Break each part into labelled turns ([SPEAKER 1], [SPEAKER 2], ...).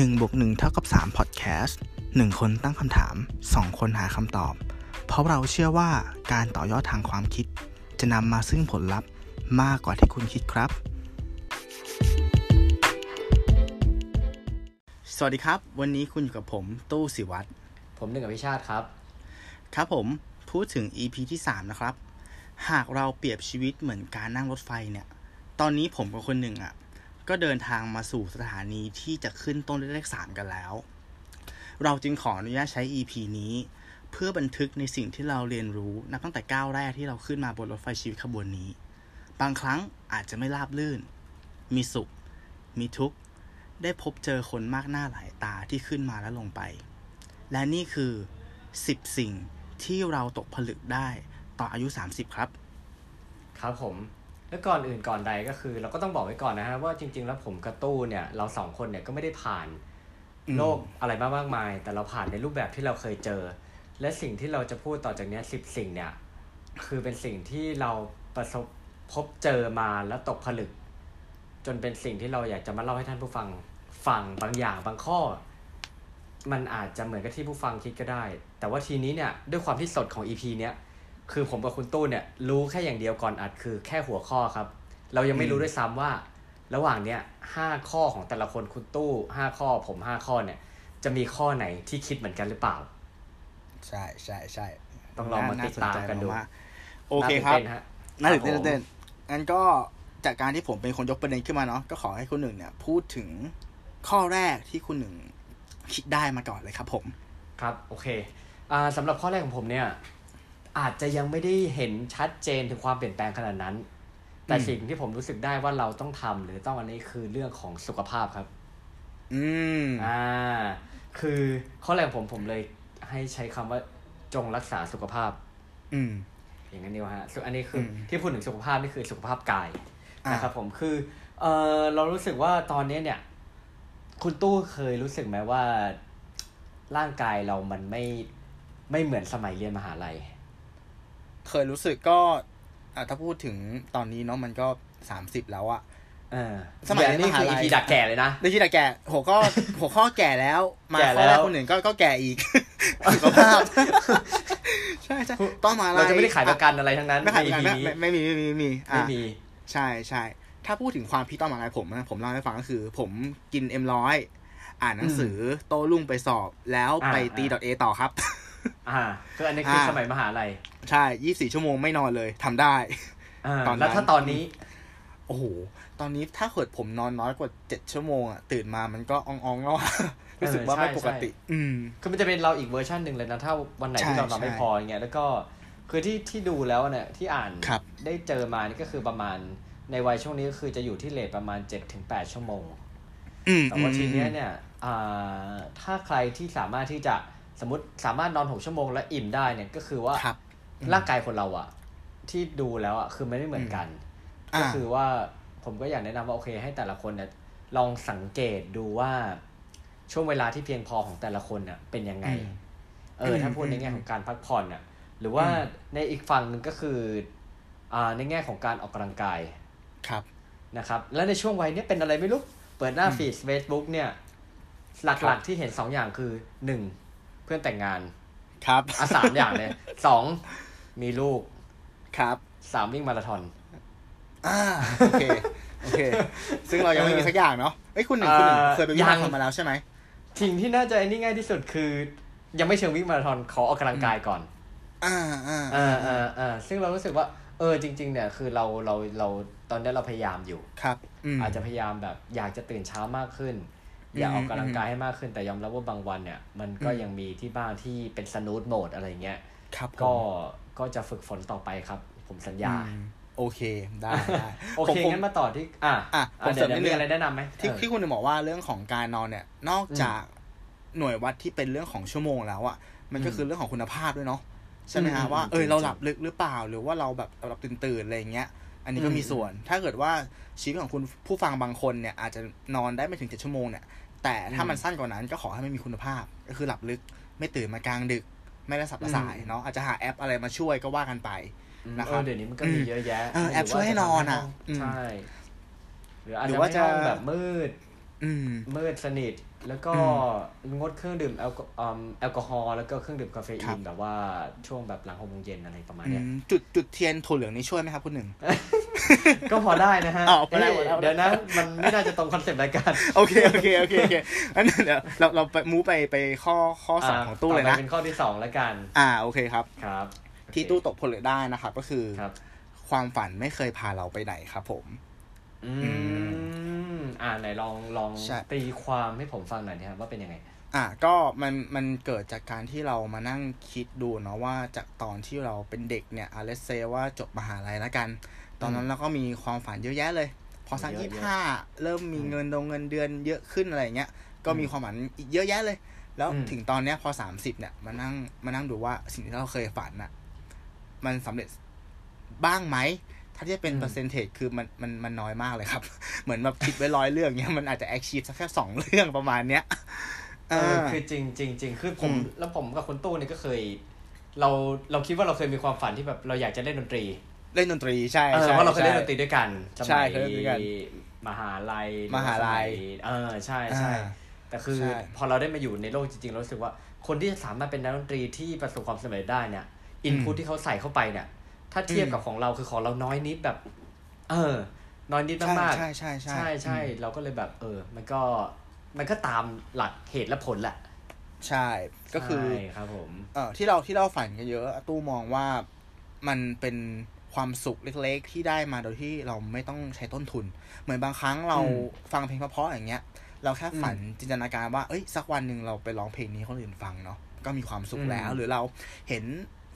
[SPEAKER 1] 1บวก1เท่ากับ3 Podcast 1 คนตั้งคำถาม 2 คนหาคำตอบ เพราะเราเชื่อว่าการต่อยอดทางความคิด จะนำมาซึ่งผลลัพธ์มากกว่าที่คุณคิดครับ สวัสดีครับ วันนี้คุณอยู่กับผมตู้สิวัตร
[SPEAKER 2] ผมหนึ่งอภิชาติครับ
[SPEAKER 1] ครับผมพูดถึง EP ที่ 3 นะครับ หากเราเปรียบชีวิตเหมือนการนั่งรถไฟเนี่ย ตอนนี้ผมกับคนหนึ่งอะ่ะ ก็เดินทางมาสู่สถานีที่จะขึ้นต้นด้วยเลขสามกันแล้ว เราจึงขออนุญาตใช้ EP นี้ เพื่อบันทึกในสิ่งที่เราเรียนรู้นับตั้งแต่ก้าวแรกที่เราขึ้นมาบนรถไฟชีวิตขบวนนี้ บางครั้งอาจจะไม่ราบลื่น มีสุข มีทุกข์ ได้พบเจอคนมากหน้าหลายตาที่ขึ้นมาและลงไป และนี่คือ 10 สิ่งที่เราตกผลึกได้ต่ออายุ 30 ครับ
[SPEAKER 2] ครับผม แล้วก่อนอื่นก่อนใดก็คือ เราก็ต้องบอกไว้ก่อนนะฮะว่าจริง ๆ แล้วผมกับตู้เนี่ยเราสองคนเนี่ยก็ไม่ได้ผ่าน
[SPEAKER 1] อืม
[SPEAKER 2] โลกอะไรมามากมาย แต่เราผ่านในรูปแบบที่เราเคยเจอ และสิ่งที่เราจะพูดต่อจากเนี้สิบสิ่งเนี่ยคือเป็นสิ่งที่เราประสบพบเจอมาแล้วตกผลึก จนเป็นสิ่งที่เราอยากจะมาเล่าให้ท่านผู้ฟังฟังบางอย่างบางข้อ มันอาจจะเหมือนกับที่ผู้ฟังคิดก็ได้ แต่ว่าทีนี้เนี่ยด้วยความที่สดของ EP เนี้ย คือผมกับคุณตู้เนี่ยรู้แค่อย่างเดียวก่อนอัดคือแค่หัวข้อครับ เรายังไม่รู้ด้วยซ้ำว่า ระหว่างเนี้ยห้าข้อของแต่ละคนคุณตู้ห้าข้อผมห้าข้อเนี่ย จะมีข้อไหนที่คิดเหมือนกันหรือเปล่า
[SPEAKER 1] ใช่ใช่ใช่
[SPEAKER 2] ต้องลองมาติดตามกันดูา
[SPEAKER 1] สใจๆโอเคครับ
[SPEAKER 2] น่าตื่นต้นฮะ
[SPEAKER 1] น่าตื่นเต้น
[SPEAKER 2] ครับผม
[SPEAKER 1] น่าตื่นเต้นงั้นก็จากการที่ผมเป็นคนยกประเด็นขึ้นมาเนาะก็ขอให้คุณหนึ่งเนี่ย พูดถึงข้อแรกที่คุณหนึ่งคิดได้มาก่อนเลยครับผม
[SPEAKER 2] ครับ โอเคอ่าสำหรับข้อแรกของผมเนี่ย อาจจะยังไม่ได้เห็นชัดเจนถึงความเปลี่ยนแปลงขนาดนั้น แต่
[SPEAKER 1] อืม
[SPEAKER 2] สิ่งที่ผมรู้สึกได้ว่าเราต้องทำหรือต้องอันนี้คือเรื่องของสุขภาพครับ
[SPEAKER 1] อืม
[SPEAKER 2] อ่า คือข้อแรกของผมผมเลยให้ใช้คำว่าจงรักษาสุขภาพ
[SPEAKER 1] อืม
[SPEAKER 2] อย่างนั้นเดียวฮะส่วนอันนี้คืออ
[SPEAKER 1] ม
[SPEAKER 2] ที่พูดถึงสุขภาพนี่คือสุขภาพกาย
[SPEAKER 1] อ่าน
[SPEAKER 2] นะครับผมคือเออเรารู้สึกว่าตอนนี้เนี่ย คุณตู้เคยรู้สึกไหมว่า ร่างกายเรามันไม่ไม่เหมือนสมัยเรียนมหาลัย
[SPEAKER 1] เคยรู้สึกก็อะถ้าพูดถึงตอนนี้เนาะมันก็สามสิบแล้วอะ
[SPEAKER 2] เออ
[SPEAKER 1] สมัย
[SPEAKER 2] เดี๋วนี่คือ
[SPEAKER 1] เรียนมหาลัย
[SPEAKER 2] อีพีดักแก่เลยนะ
[SPEAKER 1] ในที่แต่แก่หัวข้อหัวข้อแก่แล้ว มา
[SPEAKER 2] แก่
[SPEAKER 1] ข้อแร
[SPEAKER 2] แล้
[SPEAKER 1] ก
[SPEAKER 2] ว
[SPEAKER 1] คนหนึ่งก็ก็แก่อีกสุขภาพใช่ใช่ต้องมา
[SPEAKER 2] เราจะไม่ได้ขายประกันอะไรทั้งนั้น
[SPEAKER 1] ไม่ขายประกัน
[SPEAKER 2] ใน
[SPEAKER 1] ไม่
[SPEAKER 2] EP นี้
[SPEAKER 1] ไม่ไม่มีไม่มีไม่มีอะ
[SPEAKER 2] ไม่มี
[SPEAKER 1] ใช่ใช่ถ้าพูดถึงความพี่ต้องมาอะไรผมนะผมเล่าให้ฟังก็คือ ผมกินเอ็มร้อยอ่านหนังสือโต้รุ่งไปสอบแล้วไป
[SPEAKER 2] อ่า
[SPEAKER 1] ตี
[SPEAKER 2] อ่า
[SPEAKER 1] ดอทเอต่อครับ
[SPEAKER 2] อ่าคืออันนี้คือ
[SPEAKER 1] อ่า
[SPEAKER 2] สมัยมหาลัย
[SPEAKER 1] ใช่ยี่สี่ชั่วโมงไม่นอนเลยทำได้
[SPEAKER 2] อ่า
[SPEAKER 1] ตอนนั้น
[SPEAKER 2] แล้วถ้าตอนนี้
[SPEAKER 1] โอ้โห ตอนนี้ถ้าเกิดผมนอนน้อยกว่าเจ็ดชั่วโมงอะตื่นมามันก็อ่องๆแล้วอะรู้สึกว่าไม่ปกติ อืม
[SPEAKER 2] คือมันจะเป็นเราอีกเวอร์ชันหนึ่งเลยนะ ถ้าวันไหนที่
[SPEAKER 1] ใช่
[SPEAKER 2] เรานอนไม่
[SPEAKER 1] ใช่
[SPEAKER 2] พออย่างเงี้ยแล้วก็คือที่ที่ดูแล้วเนี่ยที่อ่าน
[SPEAKER 1] ครับ
[SPEAKER 2] ได้เจอมานี่ก็คือประมาณในวัยช่วงนี้ก็คือจะอยู่ที่เลทประมาณ7จถึงแชั่วโมง
[SPEAKER 1] อืม
[SPEAKER 2] แต่ว่า
[SPEAKER 1] อืม
[SPEAKER 2] ทีเนี้ยเนี่ยอ่าถ้าใครที่สามารถที่จะ สมมติสามารถนอนหกชั่วโมงแล้วอิ่มได้เนี่ยก็คือว่า
[SPEAKER 1] ครับ
[SPEAKER 2] ร่างกายคนเราอะที่ดูแล้วอะคือมันไม่เหมือนกัน
[SPEAKER 1] อ่า
[SPEAKER 2] ก็คือว่าผมก็อยากแนะนำว่าโอเค ให้แต่ละคนเนี่ยลองสังเกตดูว่าช่วงเวลาที่เพียงพอของแต่ละคนเนี่ยเป็นยังไง
[SPEAKER 1] อืม
[SPEAKER 2] เอออ
[SPEAKER 1] ม
[SPEAKER 2] ถ้าพูดในแง่ของการพักผ่อนน่ะ หรือว่า
[SPEAKER 1] อืม
[SPEAKER 2] ในอีกฝั่งหนึ่งก็คืออ่าในแง่ของการออกกำลังกาย
[SPEAKER 1] ครับ
[SPEAKER 2] นะครับ แล้วในช่วงวัยเนี้ยเป็นอะไรไม่รู้ เปิดหน้า
[SPEAKER 1] อืม
[SPEAKER 2] feed Facebook เนี่ย
[SPEAKER 1] ครั
[SPEAKER 2] ลักๆที่เห็นสองอย่างคือหนึ่ง เพื่อนแต่งงาน
[SPEAKER 1] ครับ
[SPEAKER 2] อะสามอย่างเลยสองมีลูก
[SPEAKER 1] ครับ
[SPEAKER 2] สามวิ่งมาราธอน
[SPEAKER 1] อ่าโอเคโอเค ซึ่งเรายังไม่มีสักอย่างเนาะเอ้ยคุณหนึ่งคุณหนึ่ง
[SPEAKER 2] เอ่อ
[SPEAKER 1] เคยไปวิ่ง
[SPEAKER 2] ยั
[SPEAKER 1] มางราธอนมาแล้วใช่ไหม
[SPEAKER 2] สิ่งที่น่าจะไอ้นี่ง่ายที่สุดคือ ยังไม่เชิงวิ่งมาราธอนขอออกกำลังกายก่อน
[SPEAKER 1] อ่าอ่า
[SPEAKER 2] เออเออเออซึ่งเรารู้สึกว่า เออจริง ๆ เนี่ยคือเราเราเราตอนนี้เราพยายามอยู่
[SPEAKER 1] ครับม
[SPEAKER 2] อาจจะพยายามแบบอยากจะตื่นเช้ามากขึ้น อยากออกกำลังกายให้มากขึ้นแต่ยอมรับว่าบางวันเนี่ย มันก็
[SPEAKER 1] อืม
[SPEAKER 2] ยังมีที่บ้านที่เป็นสนูทโหมดอะไรเงี้ย
[SPEAKER 1] ครับผม
[SPEAKER 2] ก็ก็จะฝึกฝนต่อไปครับ ผมสัญญา
[SPEAKER 1] อืมโอเคได้ได้
[SPEAKER 2] โอเค
[SPEAKER 1] ผม
[SPEAKER 2] งั้นมาต่อที่ อะ
[SPEAKER 1] อะผม
[SPEAKER 2] เดี๋ยว
[SPEAKER 1] เสริมนิดนึง
[SPEAKER 2] เดี๋ยวมีอะไรแนะนำไหม
[SPEAKER 1] ที่
[SPEAKER 2] เออ
[SPEAKER 1] ที่คุณหนึ่งบอกว่าเรื่องของการนอนเนี่ย นอกจากหน่วยวัดที่เป็นเรื่องของชั่วโมงแล้วอะมันก็
[SPEAKER 2] อืม
[SPEAKER 1] คือเรื่องของคุณภาพด้วยเนาะใช่ไหม
[SPEAKER 2] อื
[SPEAKER 1] ฮะ
[SPEAKER 2] ม
[SPEAKER 1] ว่า
[SPEAKER 2] อืม
[SPEAKER 1] เออ
[SPEAKER 2] จริง
[SPEAKER 1] เราหลับลึกหรือเปล่า หรือว่าเราแบบหลับตื่นตื่นๆอะไรอย่างเงี้ย อันนี้ก็มี
[SPEAKER 2] อืม
[SPEAKER 1] ส่วน ถ้าเกิดว่าชีวิตของคุณผู้ฟังบางคนเนี่ย อาจจะนอนได้ไม่ถึงเจ็ดชั่วโมงเนี่ย แต่ถ้ามันสั้นกว่านั้นก็ขอให้ไม่มีคุณภาพ ก็คือหลับลึก ไม่ตื่นมากลางดึก ไม่ได้สับประสายเนาะ อาจจะหาแอปอะไรมาช่วยก็ว่ากันไป
[SPEAKER 2] อืม
[SPEAKER 1] นะครับ
[SPEAKER 2] เออเดี๋ยวนี้มันก็มีเยอะแยะ
[SPEAKER 1] เออแอปช่วยให้นอนอะอืม
[SPEAKER 2] ใช่ หรืออาจ
[SPEAKER 1] หรือ
[SPEAKER 2] จะ
[SPEAKER 1] ว่า
[SPEAKER 2] ไม่
[SPEAKER 1] จะ
[SPEAKER 2] ห้องแบบมืด
[SPEAKER 1] อื ม
[SPEAKER 2] มืดสนิท แล้วก็งดเครื่องดื่มแอลกออืมแอลกอฮอล์แล้วก็เครื่องดื่มกาเฟ
[SPEAKER 1] ครั
[SPEAKER 2] อีน
[SPEAKER 1] บ
[SPEAKER 2] แบบว่าช่วงแบบหลังหกโมงเย็นอะไรประมาณ
[SPEAKER 1] อื
[SPEAKER 2] เนี้ย
[SPEAKER 1] มจุดจุดเทียนถั่วเหลืองนี่ช่วยไหมครับคุณหนึ่ง
[SPEAKER 2] ก็พอได้นะฮะ
[SPEAKER 1] อ๋อพอได้
[SPEAKER 2] เอ๊ะ
[SPEAKER 1] พอได้
[SPEAKER 2] เดี๋ยวนะ มันไม่น่าจะตรงคอนเซปต์รายการ
[SPEAKER 1] โอเค โอเค โอเคโอเคงั้นเดี๋ยวเราเราไปมูไปไปข้อข้อสองของตู้เลย
[SPEAKER 2] ต่
[SPEAKER 1] นะ
[SPEAKER 2] ไปเป็นข้อที่สองแล้วกัน
[SPEAKER 1] อ่าโอเคครับ
[SPEAKER 2] ครับ
[SPEAKER 1] ที่
[SPEAKER 2] โอเค
[SPEAKER 1] ตู้ตกผลึกได้นะครับก็คือ
[SPEAKER 2] ครับ
[SPEAKER 1] ความฝันไม่เคยพาเราไปไหนครับ ผม
[SPEAKER 2] อืม อ่าไหนลองลอง
[SPEAKER 1] ใช่
[SPEAKER 2] ตีความให้ผมฟังหน่อยนะครับว่าเป็นยังไง
[SPEAKER 1] อะก็มันมันเกิดจากการที่เรามานั่งคิดดูเนาะว่าจากตอนที่เราเป็นเด็กเนี่ยอาเลเซว่าจบมหาลัยแล้วกัน ตอนนั้นเราก็มีความฝันเยอะแยะเลย พอสัก
[SPEAKER 2] เยอะ
[SPEAKER 1] ยี่
[SPEAKER 2] เยอะ
[SPEAKER 1] ห้าเริ่มมีเงินดงเงินเดือนเยอะขึ้นอะไรเงี้ยก็มีความฝันอีกเยอะแยะเลย แล้ว
[SPEAKER 2] อืม
[SPEAKER 1] ถึงตอนเนี้ยพอสามสิบเนี่ยมานั่งมานั่งดูว่าสิ่งที่เราเคยฝันน่ะมันสำเร็จบ้างไหมถ้าเทียบเป็นเปอร์เซนเทจคือมันมันมันน้อยมากเลยครับ เหมือนแบบคิดไว้ร้อยเรื่องเนี้ยมันอาจจะแอคชีพสักแค่สองเรื่องประมาณเนี้ย
[SPEAKER 2] เออคือจริงจริงจริงคือผม
[SPEAKER 1] อืม
[SPEAKER 2] แล้วผมกับคุณตู้เนี่ยก็เคย เราเราคิดว่าเราเคยมีความฝันที่แบบเราอยากจะเล่นดนตรี
[SPEAKER 1] เล่นดนตรีใช่
[SPEAKER 2] เออ
[SPEAKER 1] ใช่
[SPEAKER 2] เพราะเราเคยเล่น
[SPEAKER 1] ใช่
[SPEAKER 2] ดนตรีด้วยกันส
[SPEAKER 1] ใช่
[SPEAKER 2] มัย
[SPEAKER 1] เคยเล่นด้วยกัน
[SPEAKER 2] มหาลัย
[SPEAKER 1] มหาลัย
[SPEAKER 2] สมัเออใช่ใช่
[SPEAKER 1] อ่า
[SPEAKER 2] แต่คือ
[SPEAKER 1] ใช่
[SPEAKER 2] พอเราได้มาอยู่ในโลกจริงๆเรารู้สึกว่าคนที่จะสามารถเป็นนักดนตรีที่ประสบความสำเร็จได้เนี่ยอินพุตที่เขาใส่เข้าไปเนี่ย ถ้าเทียบกับของเราคือของเราน้อยนิดแบบ เออ น้อยนิดมากๆ
[SPEAKER 1] ใช่ใช่ใช่
[SPEAKER 2] ใช่ใช่เราก็เลยแบบ เออ มันก็มันก็ตามหลักเหตุและผลแหละ
[SPEAKER 1] ใช่ก็คือ
[SPEAKER 2] ใช่ครับผม
[SPEAKER 1] เอ่อที่เราที่เราฝันกันเยอะตู้มองว่ามันเป็นความสุขเล็กๆ ที่ได้มาโดยที่เราไม่ต้องใช้ต้นทุน เหมือนบางครั้งเรา
[SPEAKER 2] อืม
[SPEAKER 1] ฟังเพลงเพราะๆอย่างเงี้ย เราแค่ฝัน
[SPEAKER 2] อืม
[SPEAKER 1] จินตนาการว่า เอ้ย สักวันหนึ่งเราไปร้องเพลงนี้ให้คนอื่นฟังเนาะก็มีความสุข
[SPEAKER 2] อืม
[SPEAKER 1] แล้ว หรือเราเห็น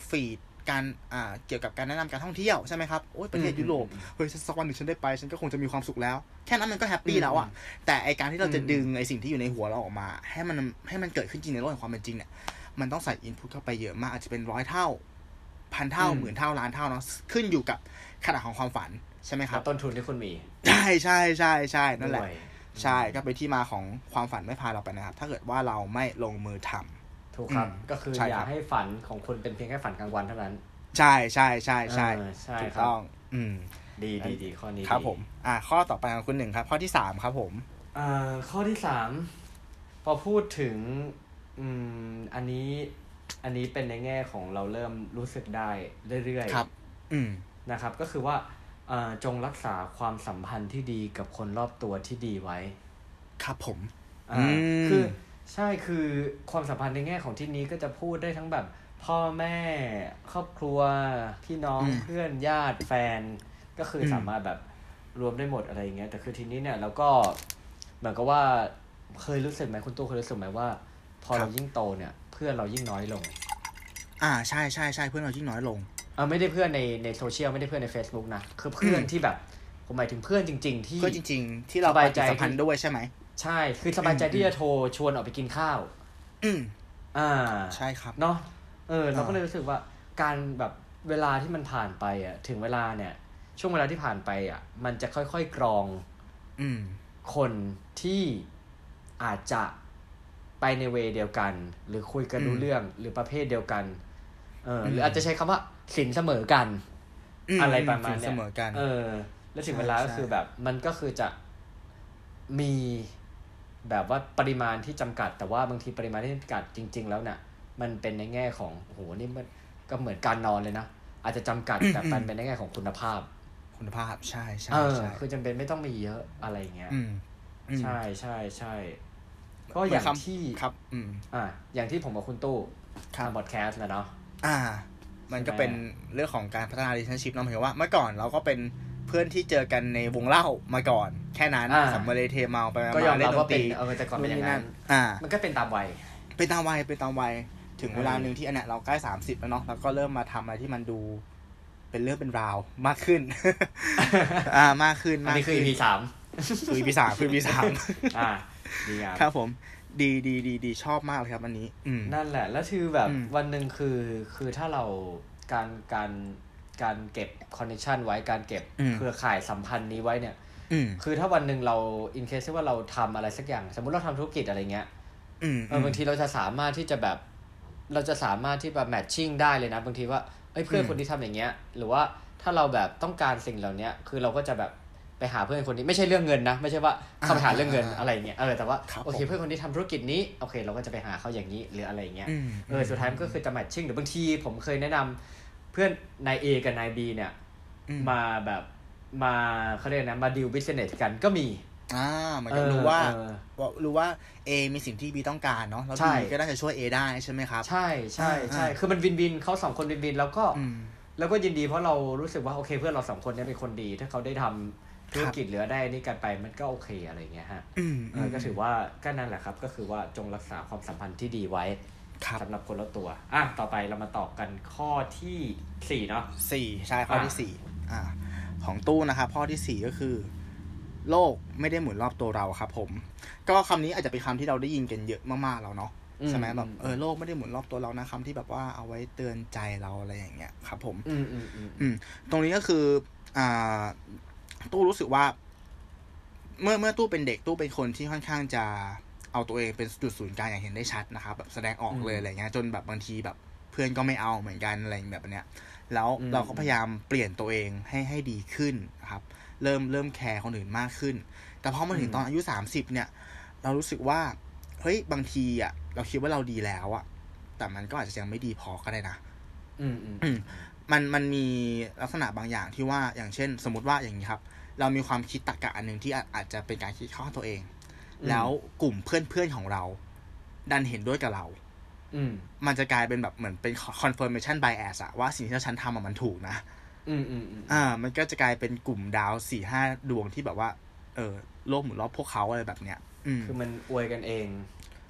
[SPEAKER 1] ฟีด การอ่าเกี่ยวกับการแนะนำการท่องเที่ยวใช่ไหมครับโอ้ยประเทศยุโรปเฮ้ยสักวันหนึ่งฉันได้ไปฉันก็คงจะมีความสุขแล้ว แค่นั้นมันก็ happy แล้วอะแต่ไอการที่เราจะ
[SPEAKER 2] อืม
[SPEAKER 1] ดึงไอสิ่งที่อยู่ในหัวเราออกมา ให้มันให้มันเกิดขึ้นจริงในโลกแห่งความเป็นจริงเนี่ยมันต้องใส่ input เข้าไปเยอะมากอาจจะเป็นร้อยเท่าพันเท่า
[SPEAKER 2] อืม
[SPEAKER 1] หมื่นเท่าล้านเท่าเนาะขึ้นอยู่กับขนาดของความฝันใช่ไหมครับ
[SPEAKER 2] กั
[SPEAKER 1] บ
[SPEAKER 2] ต้นทุนที่คุณมี
[SPEAKER 1] ใช่ใช่ใช่ใช่นั่นแหละ
[SPEAKER 2] ด้วย
[SPEAKER 1] ใช่ก็เป็นที่มาของความฝันไม่พาเราไปนะครับ ถ้าเกิดว่าเราไม่ลงมือทำ
[SPEAKER 2] ถูกครับ
[SPEAKER 1] อืม
[SPEAKER 2] ก็คือ
[SPEAKER 1] ใช่
[SPEAKER 2] อ
[SPEAKER 1] ครั
[SPEAKER 2] ย่าให้ฝันของคุณเป็นเพียงแค่ฝันกลางวันเท่านั้น
[SPEAKER 1] ใช่ใช่ใช่ใช่
[SPEAKER 2] เออใช่
[SPEAKER 1] ถูก
[SPEAKER 2] ครับ
[SPEAKER 1] ต้อง อืม
[SPEAKER 2] ดีดีดีข้อนี้
[SPEAKER 1] ครับ
[SPEAKER 2] ดี
[SPEAKER 1] ผม อ่า ข้อต่อไปของคุณหนึ่งครับ ข้อที่สามครับผม
[SPEAKER 2] อ่าข้อที่สามพอพูดถึง อืม อันนี้อันนี้เป็นในแง่ของเราเริ่มรู้สึกได้เรื่อย
[SPEAKER 1] ครับ อืม
[SPEAKER 2] ๆนะครับ ก็คือว่าอ่าจงรักษาความสัมพันธ์ที่ดีกับคนรอบตัวที่ดีไว้
[SPEAKER 1] ครับผม
[SPEAKER 2] อ่า
[SPEAKER 1] อืม
[SPEAKER 2] คือ ใช่คือความสัมพันธ์ในแง่ของที่นี้ก็จะพูดได้ทั้งแบบ พ่อแม่ครอบครัวพี่น้อง
[SPEAKER 1] อืม
[SPEAKER 2] เพื่อนญาติแฟน ก็คืออ
[SPEAKER 1] ม
[SPEAKER 2] สามารถแบบรวมได้หมดอะไรอย่างเงี้ยแต่คือทีนี้เนี่ยเราก็เหมือนกับว่าเคยรู้สึกไหมคุณตู้เคยรู้สึกไหมว่า พอเรายิ่งโตเนี่ย เพื่อนเรายิ่งน้อยลง
[SPEAKER 1] อ่าใช่ใช่ใช่เพื่อนเรายิ่งน้อยลง
[SPEAKER 2] เออไม่ได้เพื่อนในในโซเชียลไม่ได้เพื่อนใน Facebook นะ คือเพื่อน
[SPEAKER 1] อืม
[SPEAKER 2] ที่แบบ ผมหมายถึงเพื่อนจริง ๆ ที่
[SPEAKER 1] เพื่อนจริง ๆ ที่เรา
[SPEAKER 2] สบายใจ
[SPEAKER 1] ปฏิสัมพันธ์ด้วยใช่ไหม
[SPEAKER 2] ใช่ คือสบายใจ
[SPEAKER 1] อืม
[SPEAKER 2] ที่จะโทรชวนออกไปกินข้าว
[SPEAKER 1] อืม
[SPEAKER 2] อ่า
[SPEAKER 1] ใช่ครับ
[SPEAKER 2] เนาะเออ เรา
[SPEAKER 1] อ่า
[SPEAKER 2] ก็เลยรู้สึกว่าการแบบเวลาที่มันผ่านไปอะ ถึงเวลาเนี่ย ช่วงเวลาที่ผ่านไปอะ มันจะค่อยๆกรอง
[SPEAKER 1] อืม
[SPEAKER 2] คนที่อาจจะไปในเวย์เดียวกัน หรือคุยกันรู้
[SPEAKER 1] อืม
[SPEAKER 2] เรื่องหรือประเภทเดียวกัน เอออ
[SPEAKER 1] ม
[SPEAKER 2] หรืออาจจะใช้คำว่าสินเสมอกัน
[SPEAKER 1] ม
[SPEAKER 2] อะไรประมาณ
[SPEAKER 1] เส
[SPEAKER 2] เนี้ย
[SPEAKER 1] มอกัน
[SPEAKER 2] เออ แล้วถึง
[SPEAKER 1] ใช่
[SPEAKER 2] เวลาก็
[SPEAKER 1] ใช่
[SPEAKER 2] คือแบบ มันก็คือจะมี แบบว่าปริมาณที่จำกัด แต่ว่าบางทีปริมาณที่จำกัดจริง ๆ แล้วเนี่ยมันเป็นในแง่ของโอ้โหนี่มันก็เหมือนการนอนเลยนะ อาจจะจำกัดแต่มันเป็นในแง่ของคุณภาพ
[SPEAKER 1] คุณภาพใช่ใช่
[SPEAKER 2] เออ
[SPEAKER 1] ใช่
[SPEAKER 2] คือจำเป็นไม่ต้องมีเยอะอะไรอย่างเงี้ย
[SPEAKER 1] อืมอืม
[SPEAKER 2] ใช่ใช่ใช่ก็อย่าง
[SPEAKER 1] เหมืนคำ
[SPEAKER 2] ที่
[SPEAKER 1] ครับ อืม
[SPEAKER 2] อ่าอย่างที่ผมกับคุณตู้
[SPEAKER 1] ครับ
[SPEAKER 2] ทำบอดแคสต์นะเนาะ
[SPEAKER 1] อ่า มันก็
[SPEAKER 2] ใช่ไหม
[SPEAKER 1] เป็นเรื่องของการพัฒนา relationship เนาะหมายถึงว่าเมื่อก่อนเราก็เป็น เพื่อนที่เจอกันในวงเล่ามาก่อน แค่นั้น
[SPEAKER 2] อ่า
[SPEAKER 1] สัมมาเลเทเมาไปมา
[SPEAKER 2] ก็ยอม
[SPEAKER 1] เล่
[SPEAKER 2] รับ
[SPEAKER 1] นด
[SPEAKER 2] ว่าน
[SPEAKER 1] ต
[SPEAKER 2] เป็น
[SPEAKER 1] รี
[SPEAKER 2] เออแต่ก่อนเป็นอย่างนั้น
[SPEAKER 1] อ่า
[SPEAKER 2] มันก็เป็นตามวัย
[SPEAKER 1] เป็นตามวัยเป็นตามวัยถึงเวลา
[SPEAKER 2] เออ
[SPEAKER 1] หนึ่งที่อันเนี้ยเราใกล้สามสิบแล้วเนาะแล้วก็เริ่มมาทำอะไรที่มันดูเป็นเรื่องเป็นราวมากขึ้น อ่ามากขึ้น
[SPEAKER 2] อัน
[SPEAKER 1] มาก
[SPEAKER 2] นี้คือ
[SPEAKER 1] ขึ้น
[SPEAKER 2] EP สาม
[SPEAKER 1] คือ EP สามคือ EP สาม
[SPEAKER 2] อ่าดีงาม
[SPEAKER 1] ครับผม ดีดีดีดีชอบมากเลยครับอันนี้ อืม
[SPEAKER 2] นั่นแหละ แล้วคือแบบ
[SPEAKER 1] อืม
[SPEAKER 2] วันหนึ่งคือคือถ้าเราการการ การเก็บ connection ไว้การเก็บเครือข่ายสัมพันธ์นี้ไว้เนี่ย
[SPEAKER 1] อืม
[SPEAKER 2] คือถ้าวันหนึ่งเรา in case ที่ว่าเราทำอะไรสักอย่าง สมมุติเราทำธุรกิจอะไรเงี้ย
[SPEAKER 1] อืม
[SPEAKER 2] เออบางทีเราจะสามารถที่จะแบบเราจะสามารถที่แบบ matching ได้เลยนะ บางทีว่าเอ้ยเพื่อน
[SPEAKER 1] อืม
[SPEAKER 2] คนที่ทำอย่างเงี้ย หรือว่าถ้าเราแบบต้องการสิ่งเหล่าเนี้ยคือเราก็จะแบบไปหาเพื่อนคนนี้ไม่ใช่เรื่องเงินนะ ไม่ใช่ว่าเข้าไปหาเรื่องเงิน
[SPEAKER 1] อ่า
[SPEAKER 2] อะไรเงี้ยเออแต่ว่า
[SPEAKER 1] ครับ
[SPEAKER 2] โอเค
[SPEAKER 1] ผม
[SPEAKER 2] เพื่อนคนนี้ทำธุรกิจนี้โอเค เราก็จะไปหาเขาอย่างนี้หรืออะไรเงี้ย
[SPEAKER 1] อืม
[SPEAKER 2] เออสุดท้ายมันก็คือจะ matching หรือบางทีผมเคยแนะนำเพื่อนนาย A กับนาย B เนี่ย
[SPEAKER 1] อืม
[SPEAKER 2] มาแบบมาเขาเรียกนะมา deal business กันก็มี
[SPEAKER 1] อ่าเหมือนกับ
[SPEAKER 2] เออ
[SPEAKER 1] รู้ว่า
[SPEAKER 2] เออ
[SPEAKER 1] ว่ารู้ว่า A มีสิ่งที่ B ต้องการเนาะแล้ว
[SPEAKER 2] ใช่
[SPEAKER 1] B ก็น่าจะช่วย A ได้ใช่ไหมครับ
[SPEAKER 2] ใช่ใช่ใช่
[SPEAKER 1] อ่า
[SPEAKER 2] คือมัน win-win เขาสองคน win-win แล้วก็
[SPEAKER 1] อืม
[SPEAKER 2] แล้วก็ยินดีเพราะเรารู้สึกว่าโอเคเพื่อนเราสองคนเนี้ยเป็นคนดี ถ้าเขาได้ทำธุรกิจหรือได้นี่กันไปมันก็โอเคอะไรเงี้ยฮะ
[SPEAKER 1] อืม
[SPEAKER 2] เออก็ถือว่าก็นั่นแหละครับ ก็คือว่าจงรักษาความสัมพันธ์ที่ดีไว้
[SPEAKER 1] ครับ
[SPEAKER 2] สำหรับคนละตัว อะ ต่อไปเรามาตอบกันข้อที่สี่เนาะ
[SPEAKER 1] สี่ใช่ข้อที่
[SPEAKER 2] อ่า
[SPEAKER 1] สี่อ่า ของตู้นะครับข้อที่สี่ก็คือ โลกไม่ได้หมุนรอบตัวเราครับผม ก็คำนี้อาจจะเป็นคำที่เราได้ยินกันเยอะมากๆแล้วเนาะใช่ไหมแบบเออโลกไม่ได้หมุนรอบตัวเรานะคำที่แบบว่าเอาไว้เตือนใจเราอะไรอย่างเงี้ยครับผม
[SPEAKER 2] อืมอืมอืม
[SPEAKER 1] อืมตรงนี้ก็คือ อ่า ตู้รู้สึกว่า เมื่อเมื่อตู้เป็นเด็กตู้เป็นคนที่ค่อนข้างจะ เอาตัวเองเป็นจุดศูนย์กลางอย่างเห็นได้ชัดนะครับแบบแสดงออกเลยอะไรเงี้ยจนแบบบางทีแบบเพื่อนก็ไม่เอาเหมือนกันอะไรแบบเนี้ยแล้วเราก็พยายามเปลี่ยนตัวเองให้ให้ดีขึ้นนะครับ เริ่มเริ่มแคร์คนอื่นมากขึ้น แต่พอมาถึงตอนอายุสามสิบเนี่ย เรารู้สึกว่าเฮ้ยบางทีอะ เราคิดว่าเราดีแล้วอะ แต่มันก็อาจจะยังไม่ดีพอก็ได้นะ
[SPEAKER 2] อืมอืม
[SPEAKER 1] อืมมันมันมีลักษณะบางอย่างที่ว่าอย่างเช่น สมมติว่าอย่างนี้ครับ เรามีความคิดตรรกะอันหนึ่งที่อาอาจจะเป็นการคิดเข้าข้างตัวเอง แล้วกลุ่มเพื่อนเพื่อนๆของเรา ดันเห็นด้วยกับเรา
[SPEAKER 2] อืม
[SPEAKER 1] มันจะกลายเป็นแบบเหมือนเป็น confirmation bias อะว่าสิ่งที่ฉันทำอะมันถูกนะ
[SPEAKER 2] อืมอืมอืม
[SPEAKER 1] อ่า มันก็จะกลายเป็นกลุ่มดาวสี่ห้าดวงที่แบบว่า เออโลกหมุนรอบพวกเขาอะไรแบบเนี้ยอืม
[SPEAKER 2] คือมันอวยกันเอง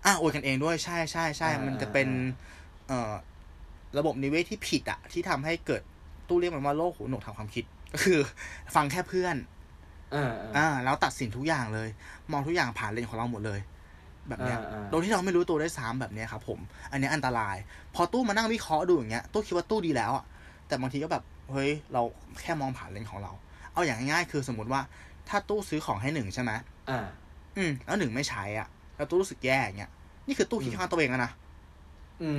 [SPEAKER 1] อะอวยกันเองด้วยใช่ใช่ใช่
[SPEAKER 2] อ่ามั
[SPEAKER 1] มันจะเป็น เอ่อระบบนิเวศที่ผิดอะที่ทำให้เกิดตู้เรียกมันว่าโลกหูหนวกทางความคิด ก็คือ ฟังแค่เพื่อน
[SPEAKER 2] อ่าอ่า
[SPEAKER 1] อ่าแล้วตัดสินทุกอย่างเลย มองทุกอย่างผ่านเลนส์ของเราหมดเลย แบบเนี้ย
[SPEAKER 2] อ่าอ่า
[SPEAKER 1] โดยที่เราไม่รู้ตัวได้วยซ้ำแบบเนี้ยครับ ผม อันเนี้ยอันตราย พอตู้มานั่งวิเคราะห์ดูอย่างเงี้ยตู้คิดว่าตู้ดีแล้วอะแต่บางทีก็แบบเฮ้ยเราแค่มองผ่านเลนส์ของเรา เอาอย่างง่ายๆคือสมมติว่า ถ้าตู้ซื้อของให้หนึ่งใช่ไหม
[SPEAKER 2] อ่า
[SPEAKER 1] อืมแล้วหนึ่งไม่ใช้อะ แล้วตู้รู้สึกแย่อย่างเงี้ยนี่คือตู้คิดข้างตัวเองอะนะ
[SPEAKER 2] อื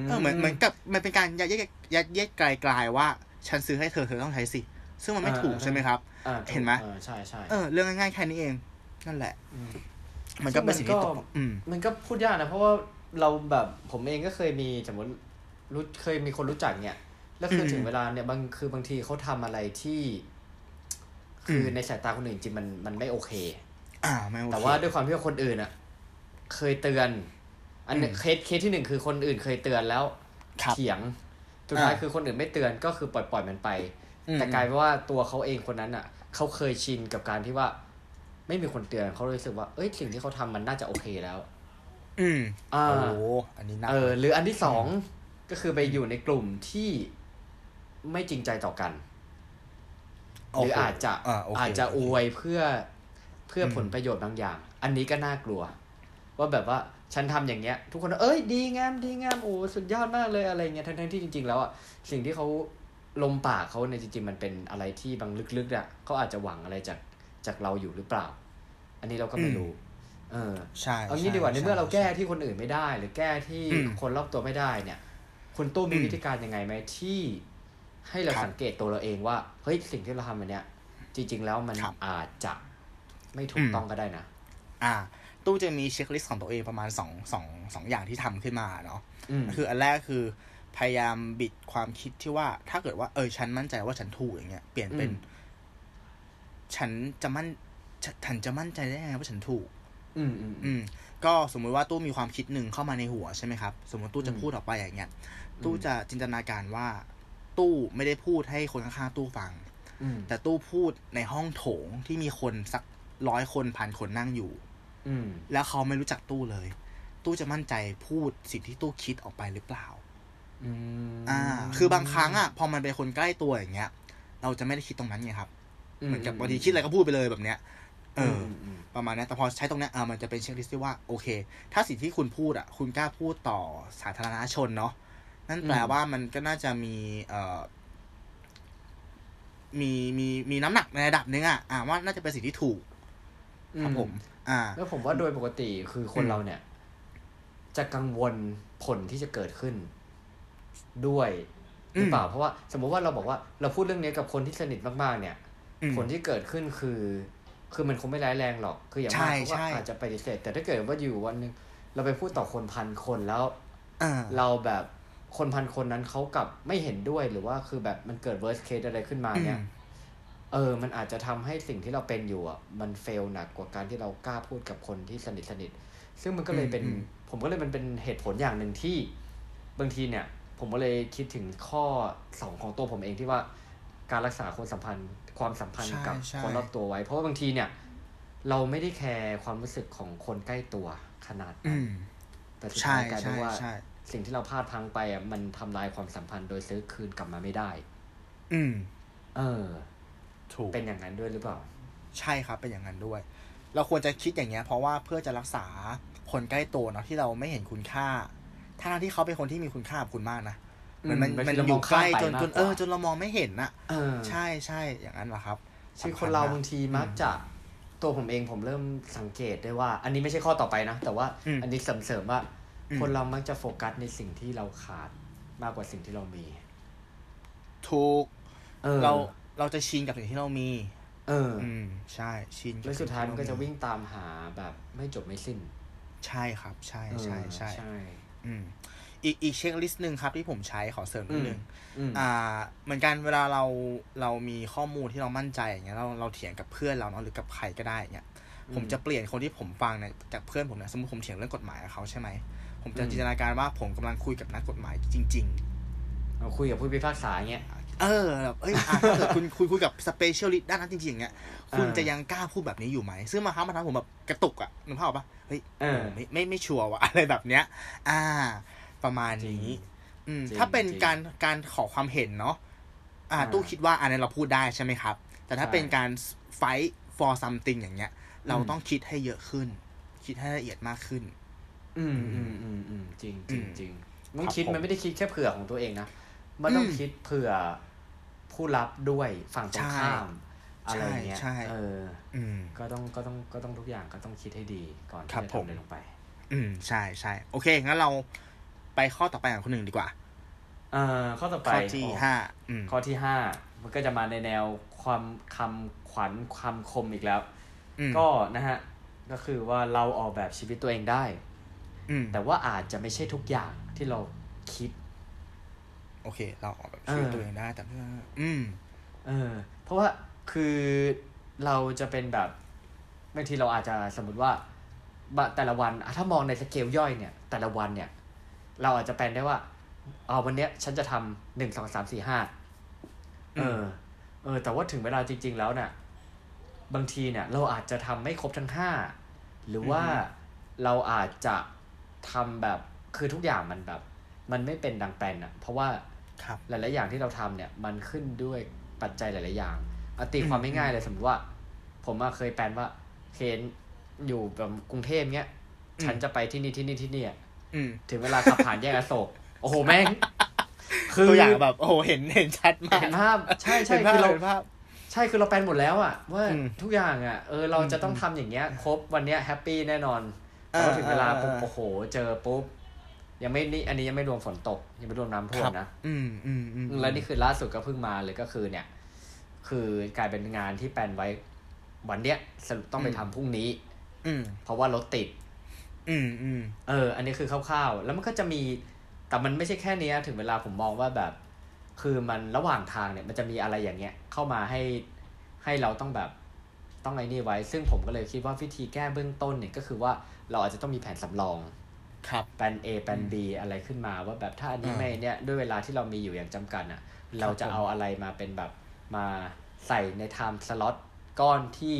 [SPEAKER 2] ม
[SPEAKER 1] เออเหมือนเหมือนกับมันเป็นการยัดเยียดยัดเยียดไกลๆว่า ฉันซื้อให้เธอเธอต้องใช้สิ ซึ่งมันไม่ถูกใช่ไหมครับ
[SPEAKER 2] อ่า
[SPEAKER 1] เห็นไหม
[SPEAKER 2] ออใช่ใช่
[SPEAKER 1] เออเรื่องง่ายๆแค่นี้เอง นั่นแหละ
[SPEAKER 2] ม
[SPEAKER 1] มันก็เป็นสิ่งที่ตก
[SPEAKER 2] ซึ่งมันก็
[SPEAKER 1] อืม
[SPEAKER 2] มันก็พูดยากนะ เพราะว่าเราแบบผมเองก็เคยมีสมมติรู้เคยมีคนรู้จักเนี่ยแล้วคือ
[SPEAKER 1] อืม
[SPEAKER 2] ถึงเวลาเนี่ยบางคือบางทีเขาทำอะไรที่ คืออ
[SPEAKER 1] ม
[SPEAKER 2] ในสายตาคนอื่นจริงมันมันไม่โอเค
[SPEAKER 1] อ่าไม่โอเค
[SPEAKER 2] แต่ว่าด้วยความที่ว่าคนอื่นอะ เคยเตือน อันเนี้ย
[SPEAKER 1] อืม
[SPEAKER 2] case case ที่หนึ่งคือคนอื่นเคยเตือนแล้ว
[SPEAKER 1] ครับ
[SPEAKER 2] เถียงสุดท้าย
[SPEAKER 1] อ่า
[SPEAKER 2] คือคนอื่นไม่เตือนก็คือปล่อยปล่อยมันไป
[SPEAKER 1] อืม
[SPEAKER 2] แต่กลายเป็นว่าตัวเขาเองคนนั้นอะ เขาเคยชินกับการที่ว่า ไม่มีคนเตือนเขาเลยรู้สึกว่า เอ้ยสิ่งที่เขาทำมันน่าจะโอเคแล้ว
[SPEAKER 1] อืม
[SPEAKER 2] อ่า
[SPEAKER 1] โอ้โหอันนี้หนัก
[SPEAKER 2] เออ หรืออันที่สองก็คือไปอยู่ในกลุ่มที่ไม่จริงใจต่อกัน หรืออาจจะ
[SPEAKER 1] อ่าโอเค
[SPEAKER 2] อาจจะ
[SPEAKER 1] โอเค
[SPEAKER 2] อวยเพื่อเพื่ออ
[SPEAKER 1] ม
[SPEAKER 2] ผลประโยชน์บางอย่าง อันนี้ก็น่ากลัว ว่าแบบว่าฉันทำอย่างเงี้ย ทุกคนเอ้ยดีงามดีงามโอ้สุดยอดมากเลยอะไรเงี้ยทั้งทั้งๆที่จริง ๆ แล้วอะสิ่งที่เขา ลมปากเขาในยจริงๆมันเป็นอะไรที่บางลึกๆอะเขาอาจจะหวังอะไรจากจากเราอยู่หรือเปล่า อันนี้เราก็ไม่รู้ เออ
[SPEAKER 1] ใช่
[SPEAKER 2] เอางี้
[SPEAKER 1] ใช่
[SPEAKER 2] ดีกว่าในเมื่อเราแก้
[SPEAKER 1] ใช่
[SPEAKER 2] ที่คนอื่นไม่ได้ หรือแก้ที่
[SPEAKER 1] อืม
[SPEAKER 2] คนรอบตัวไม่ได้เนี่ย คุณตู้มี
[SPEAKER 1] อืม
[SPEAKER 2] วิธีการยังไงไหมที่ให้เรา
[SPEAKER 1] ครับ
[SPEAKER 2] สังเกตตัวเราเองว่าเฮ้ยสิ่งที่เราทำอันเนี้ยจริง ๆ แล้วมัน
[SPEAKER 1] ครับ
[SPEAKER 2] อาจจะไม่ถู
[SPEAKER 1] อื
[SPEAKER 2] ก
[SPEAKER 1] ม
[SPEAKER 2] ต้องก็ได้นะ
[SPEAKER 1] อ่า ตู้จะมีเช็คลิสต์ของตัวเองประมาณสองสองสองอย่างที่ทำขึ้นมาเนาะ
[SPEAKER 2] อืม
[SPEAKER 1] คืออันแรกคือ พยายามบิดความคิดที่ว่า ถ้าเกิดว่าเออฉันมั่นใจว่าฉันถูกอย่างเงี้ยเปลี่ยนเป็น
[SPEAKER 2] อืม
[SPEAKER 1] ฉันจะมั่นฉฉันจะมั่นใจได้ยังไงว่าฉันถูก
[SPEAKER 2] อืมอืม
[SPEAKER 1] อืมก็สมมุติว่าตู้มีความคิดหนึ่งเข้ามาในหัวใช่ไหมครับ สมมติตู้จะ
[SPEAKER 2] อืม
[SPEAKER 1] พูดออกไปอย่างเงี้ย
[SPEAKER 2] ม
[SPEAKER 1] ตู้จะจินตนาการว่า ตู้ไม่ได้พูดให้คนข้างๆตู้ฟัง
[SPEAKER 2] อืม
[SPEAKER 1] แต่ตู้พูดในห้องโถงที่มีคนสักร้อยคนพันคนนั่งอยู่
[SPEAKER 2] อืม
[SPEAKER 1] แล้วเขาไม่รู้จักตู้เลย ตู้จะมั่นใจพูดสิ่งที่ตู้คิดออกไปหรือเปล่า
[SPEAKER 2] อืม
[SPEAKER 1] อ่า คือบางครั้งอะพอมันเป็นคนใกล้ตัวอย่างเงี้ย เราจะไม่ได้คิดตรงนั้นไงครับ เหมือนกับบางทีคิดอะไรก็พูดไปเลยแบบเนี้ย เอออ
[SPEAKER 2] มม
[SPEAKER 1] ประมาณเนี้ยแต่พอใช้ตรงเนี้ยอ่ามันจะเป็นเช็คลิสต์ที่ว่าโอเค ถ้าสิ่งที่คุณพูดอะ คุณกล้าพูดต่อสาธารณชนเนาะนั่นแปลว่ามันก็น่าจะมี เอ่อ มีมีมีน้ำหนักในระดับหนึงอะอ่าว่าน่าจะเป็นสิ่งที่ถูกครับผม อ่า
[SPEAKER 2] แล้วผมว่าโดยปกติคือคน
[SPEAKER 1] อืม
[SPEAKER 2] เราเนี่ย จะกังวลผลที่จะเกิดขึ้น ด้วยหรือเปล่าเพราะว่าสมมุติว่าเราบอกว่าเราพูดเรื่องนี้กับคนที่สนิทมากๆ เนี่ย
[SPEAKER 1] อืม
[SPEAKER 2] ผลที่เกิดขึ้นคือ คือมันคงไม่ร้ายแรงหรอก คืออย่างมาก
[SPEAKER 1] ใช่
[SPEAKER 2] เขาก็
[SPEAKER 1] ใช่
[SPEAKER 2] อาจจะปฏิเสธแต่ถ้าเกิดว่าอยู่วันหนึงเราไปพูดต่อคนพันคนแล้ว
[SPEAKER 1] อ่า
[SPEAKER 2] เราแบบคนพันคนนั้นเขากลับไม่เห็นด้วยหรือว่าคือแบบมันเกิด worst case อะไรขึ้นมาเนี่ย
[SPEAKER 1] อืม
[SPEAKER 2] เออ มันอาจจะทำให้สิ่งที่เราเป็นอยู่อะมันเฟลหนักกว่าการที่เรากล้าพูดกับคนที่สนิทสนิทซึ่งมันก็เลยเป็น
[SPEAKER 1] อืม
[SPEAKER 2] ผมก็เลยมันเป็นเหตุผลอย่างหนึ่งที่บางทีเนี่ย ผมก็เลยคิดถึงข้อสองของตัวผมเองที่ว่าการรักษาคนสัมพันธ์ ความสัมพันธ์
[SPEAKER 1] ใช่
[SPEAKER 2] กับ
[SPEAKER 1] ใช่
[SPEAKER 2] คนรอบตัวไว้ เพราะว่าบางทีเนี่ย เราไม่ได้แคร์ความรู้สึกของคนใกล้ตัวขนาด
[SPEAKER 1] อื
[SPEAKER 2] นั้น
[SPEAKER 1] ม
[SPEAKER 2] แต่สุด
[SPEAKER 1] ใช่
[SPEAKER 2] ท้ายกลายเป็
[SPEAKER 1] ใช่
[SPEAKER 2] นว่า
[SPEAKER 1] ใช่
[SPEAKER 2] สิ่งที่เราพลาดพลังไปอะมันทำลายความสัมพันธ์โดยซื้อคืนกลับมาไม่ได้
[SPEAKER 1] อืม
[SPEAKER 2] เออ
[SPEAKER 1] ถูก
[SPEAKER 2] เป็นอย่างนั้นด้วยหรือเปล่า
[SPEAKER 1] ใช่ครับ เป็นอย่างนั้นด้วย เราควรจะคิดอย่างเงี้ย เพราะว่าเพื่อจะรักษาคนใกล้ตัวเนาะที่เราไม่เห็นคุณค่า ทั้งที่เขาเป็นคนที่มีคุณค่ากับคุณมากนะเหมันมัน
[SPEAKER 2] อืม
[SPEAKER 1] มัน
[SPEAKER 2] เรา
[SPEAKER 1] อ
[SPEAKER 2] ม
[SPEAKER 1] ยู่
[SPEAKER 2] อง
[SPEAKER 1] ใกล้
[SPEAKER 2] ข้ามไป
[SPEAKER 1] จน
[SPEAKER 2] มาก
[SPEAKER 1] จน
[SPEAKER 2] กว่า
[SPEAKER 1] เออจนเรามองไม่เห็นน่ะ
[SPEAKER 2] เออ
[SPEAKER 1] ใช่ใช่อย่างนั้นแหละครับ
[SPEAKER 2] คือ
[SPEAKER 1] สำ
[SPEAKER 2] ค
[SPEAKER 1] ญ
[SPEAKER 2] นเรา
[SPEAKER 1] มก
[SPEAKER 2] บางทีมักจะตัวผมเองผมเริ่มสังเกตได้ว่า อันนี้ไม่ใช่ข้อต่อไปนะ แต่ว่า
[SPEAKER 1] อืม
[SPEAKER 2] อันนี้เสริมๆว่า
[SPEAKER 1] อืม
[SPEAKER 2] คนเรามักจะโฟกัสในสิ่งที่เราขาดมากกว่าสิ่งที่เรามี
[SPEAKER 1] ถูก
[SPEAKER 2] เออ
[SPEAKER 1] เราเราจะชินกับสิ่งที่เรามี
[SPEAKER 2] เออ
[SPEAKER 1] อืม ใช่ชินกับ
[SPEAKER 2] แล้วสุดท้ายมันก็จะ
[SPEAKER 1] สิ่
[SPEAKER 2] วิ่งตามหาแบบไม่จบไม่สิ้น
[SPEAKER 1] ใช่ครับ ใช่ใช่ใช่
[SPEAKER 2] เออใช่
[SPEAKER 1] อืมอีกอีก checklist หนึ่งครับที่ผมใช้ขอเสริมนิดนึง
[SPEAKER 2] อืม
[SPEAKER 1] อ่า เหมือนกันเวลาเราเรามีข้อมูลที่เรามั่นใจอย่างเงี้ยเราเราเถียงกับเพื่อนเราเนาะหรือกับใครก็ได้อย่างเงี้ยผมจะเปลี่ยนคนที่ผมฟังเนี่ยจากเพื่อนผมเนี่ยสมมติผมเถียงเรื่องกฎหมายกับเขาใช่ไหมผมจะ
[SPEAKER 2] อืม
[SPEAKER 1] จินตนาการว่าผมกำลังคุยกับนักกฎหมายจริง
[SPEAKER 2] เอาคุยกับผู้พิพากษาเงี้ย
[SPEAKER 1] ๆ เออแบบเอ้ยอะถ้าเกิดคุณคุยคุยกับ specialist ด้านนั้นจริงๆอย่างเงี้ยคุณ
[SPEAKER 2] เออ
[SPEAKER 1] จะยังกล้าพูดแบบนี้อยู่ไหม ซึ่งบางครั้งมันทำให้ผมแบบกระตุกอะนึกภาพออกปะเฮ้ย
[SPEAKER 2] เออ
[SPEAKER 1] ไม่ไม่ไม่ชัวร์ว่ะ อะไรแบบเนี้ย อ่า ประมาณนี้อืม
[SPEAKER 2] จริง
[SPEAKER 1] ถ้าเป็น
[SPEAKER 2] จริง
[SPEAKER 1] การการขอความเห็นเนาะอ่า
[SPEAKER 2] อ่า
[SPEAKER 1] ตู้คิดว่าอันนี้เราพูดได้ใช่ไหมครับ แต่ถ้า
[SPEAKER 2] ใช่
[SPEAKER 1] เป็นการ fight for something อย่างเงี้ย เรา
[SPEAKER 2] อืม
[SPEAKER 1] ต้องคิดให้เยอะขึ้น คิดให้ละเอียดมากขึ้น
[SPEAKER 2] อืมอืมอืมอืมจริงจริง
[SPEAKER 1] อืม
[SPEAKER 2] จริงต้อง
[SPEAKER 1] ครับ
[SPEAKER 2] คิด
[SPEAKER 1] ผม
[SPEAKER 2] มันไม่ได้คิดแค่เผื่อของตัวเองนะ มันต้อง
[SPEAKER 1] อืม
[SPEAKER 2] คิดเผื่อ ผู้รับด้วยฝั่งตรง
[SPEAKER 1] ใช่
[SPEAKER 2] ข้ามอะไรเงี้ย
[SPEAKER 1] ใช่ใช่
[SPEAKER 2] เออ
[SPEAKER 1] อืม
[SPEAKER 2] ก็ต้องก็ต้องก็ต้องทุกอย่างก็ต้องคิดให้ดีก่อน
[SPEAKER 1] ครั
[SPEAKER 2] ที่
[SPEAKER 1] บ
[SPEAKER 2] จะ
[SPEAKER 1] ผม
[SPEAKER 2] ทำอะไรลงไป
[SPEAKER 1] อืมใช่ใช่โอเค งั้นเราไปข้อต่อไปของคนหนึ่งดีกว่า
[SPEAKER 2] เอ่อข้อต่อไป
[SPEAKER 1] ข้อที่
[SPEAKER 2] โอ้
[SPEAKER 1] ห้าอืม
[SPEAKER 2] ข้อที่ห้ามันก็จะมาในแนวความคำขวัญความคมอีกแล้ว
[SPEAKER 1] อืม
[SPEAKER 2] ก็นะฮะ ก็คือว่าเราออกแบบชีวิตตัวเองได้
[SPEAKER 1] อืม
[SPEAKER 2] แต่ว่าอาจจะไม่ใช่ทุกอย่างที่เราคิด
[SPEAKER 1] โอเค เราออกแบบชีวิต
[SPEAKER 2] เออ
[SPEAKER 1] ตัวเองได้แต่ไม่อืม
[SPEAKER 2] เออ เพราะว่าคือเราจะเป็นแบบบางทีเราอาจจะสมมติว่าบะแต่ละวันอะถ้ามองในสเกลย่อยเนี่ย แต่ละวันเนี่ย เราอาจจะแปลนได้ว่าเอาวันเนี้ย ฉันจะทำหนึ่งสองสามสี่ห้าเออ เออ แต่ว่าถึงเวลาจริง ๆ แล้วเนี่ยบางทีเนี่ย เราอาจจะทำไม่ครบทั้งห้าหรือว่า
[SPEAKER 1] อือฮึ
[SPEAKER 2] เราอาจจะทำแบบคือทุกอย่างมันแบบ มันไม่เป็นดังแปลนอะเพราะว่า
[SPEAKER 1] ครับ
[SPEAKER 2] หลาย ๆ อย่างที่เราทำเนี่ย มันขึ้นด้วยปัจจัยหลาย ๆ อย่างเอาตี
[SPEAKER 1] อืม
[SPEAKER 2] ความง่ายๆเลยสมมติว่า ผมอะเคยแปลนว่าเคนอยู่แบบกรุงเทพเนี้ย ฉันจะไปที่นี่ที่นี่ที่นี่อะ
[SPEAKER 1] อืม
[SPEAKER 2] ถึงเวลาขับผ่านแยกอโศกโอ้โหแม่ง คือ
[SPEAKER 1] ตัวอย่างแบบโอ้โหเห็นเห็นชัดมาก
[SPEAKER 2] เห็นภาพ ใช่ใช่
[SPEAKER 1] เห็นภา
[SPEAKER 2] คื
[SPEAKER 1] พ
[SPEAKER 2] อเรา
[SPEAKER 1] เห็นภาพ
[SPEAKER 2] ใช่คือเราแปลนหมดแล้วอะว่า
[SPEAKER 1] อืม
[SPEAKER 2] ทุกอย่างอะเออเราจะต้อง
[SPEAKER 1] อืม
[SPEAKER 2] ทำอย่างเงี้ย ครบวันเนี้ยแฮปปี้แน่นอนแต่ว่า
[SPEAKER 1] อ่า
[SPEAKER 2] ถึงเวลาปุ๊บ
[SPEAKER 1] อ่า
[SPEAKER 2] โอ้โห เจอปุ๊บ ยังไม่นี่อันนี้ยังไม่รวมฝนตก ยังไม่รวมน้ำท่วมนะ
[SPEAKER 1] อืมอืมอืม
[SPEAKER 2] แล้วนี่คือล่าสุดก็เพิ่งมาเลยก็คือเนี่ย คือกลายเป็นงานที่แปลนไว้วันเนี้ยสรุปต้องไปทำพรุ่งนี้
[SPEAKER 1] อืม
[SPEAKER 2] เพราะว่ารถติด
[SPEAKER 1] อืมอืม
[SPEAKER 2] เออ อันนี้คือคร่าวๆ แล้วมันก็จะมี แต่มันไม่ใช่แค่เนี้ยถึงเวลาผมมองว่าแบบ คือมันระหว่างทางเนี่ยมันจะมีอะไรอย่างเงี้ย เข้ามาให้ให้เราต้องแบบต้องไอ้นี่ไว้ ซึ่งผมก็เลยคิดว่าวิธีแก้เบื้องต้นเนี่ยก็คือว่าเราอาจจะต้องมีแผนสำรอง
[SPEAKER 1] ครับ
[SPEAKER 2] แปลน A แปลน B อะไรขึ้นมาว่าแบบถ้าอันนี้
[SPEAKER 1] อ่า
[SPEAKER 2] ไม่เนี่ยด้วยเวลาที่เรามีอยู่อย่างจำกัดอะ เราจะ
[SPEAKER 1] ผม
[SPEAKER 2] เอาอะไรมาเป็นแบบมาใส่ในไทม์สล็อตก้อนที่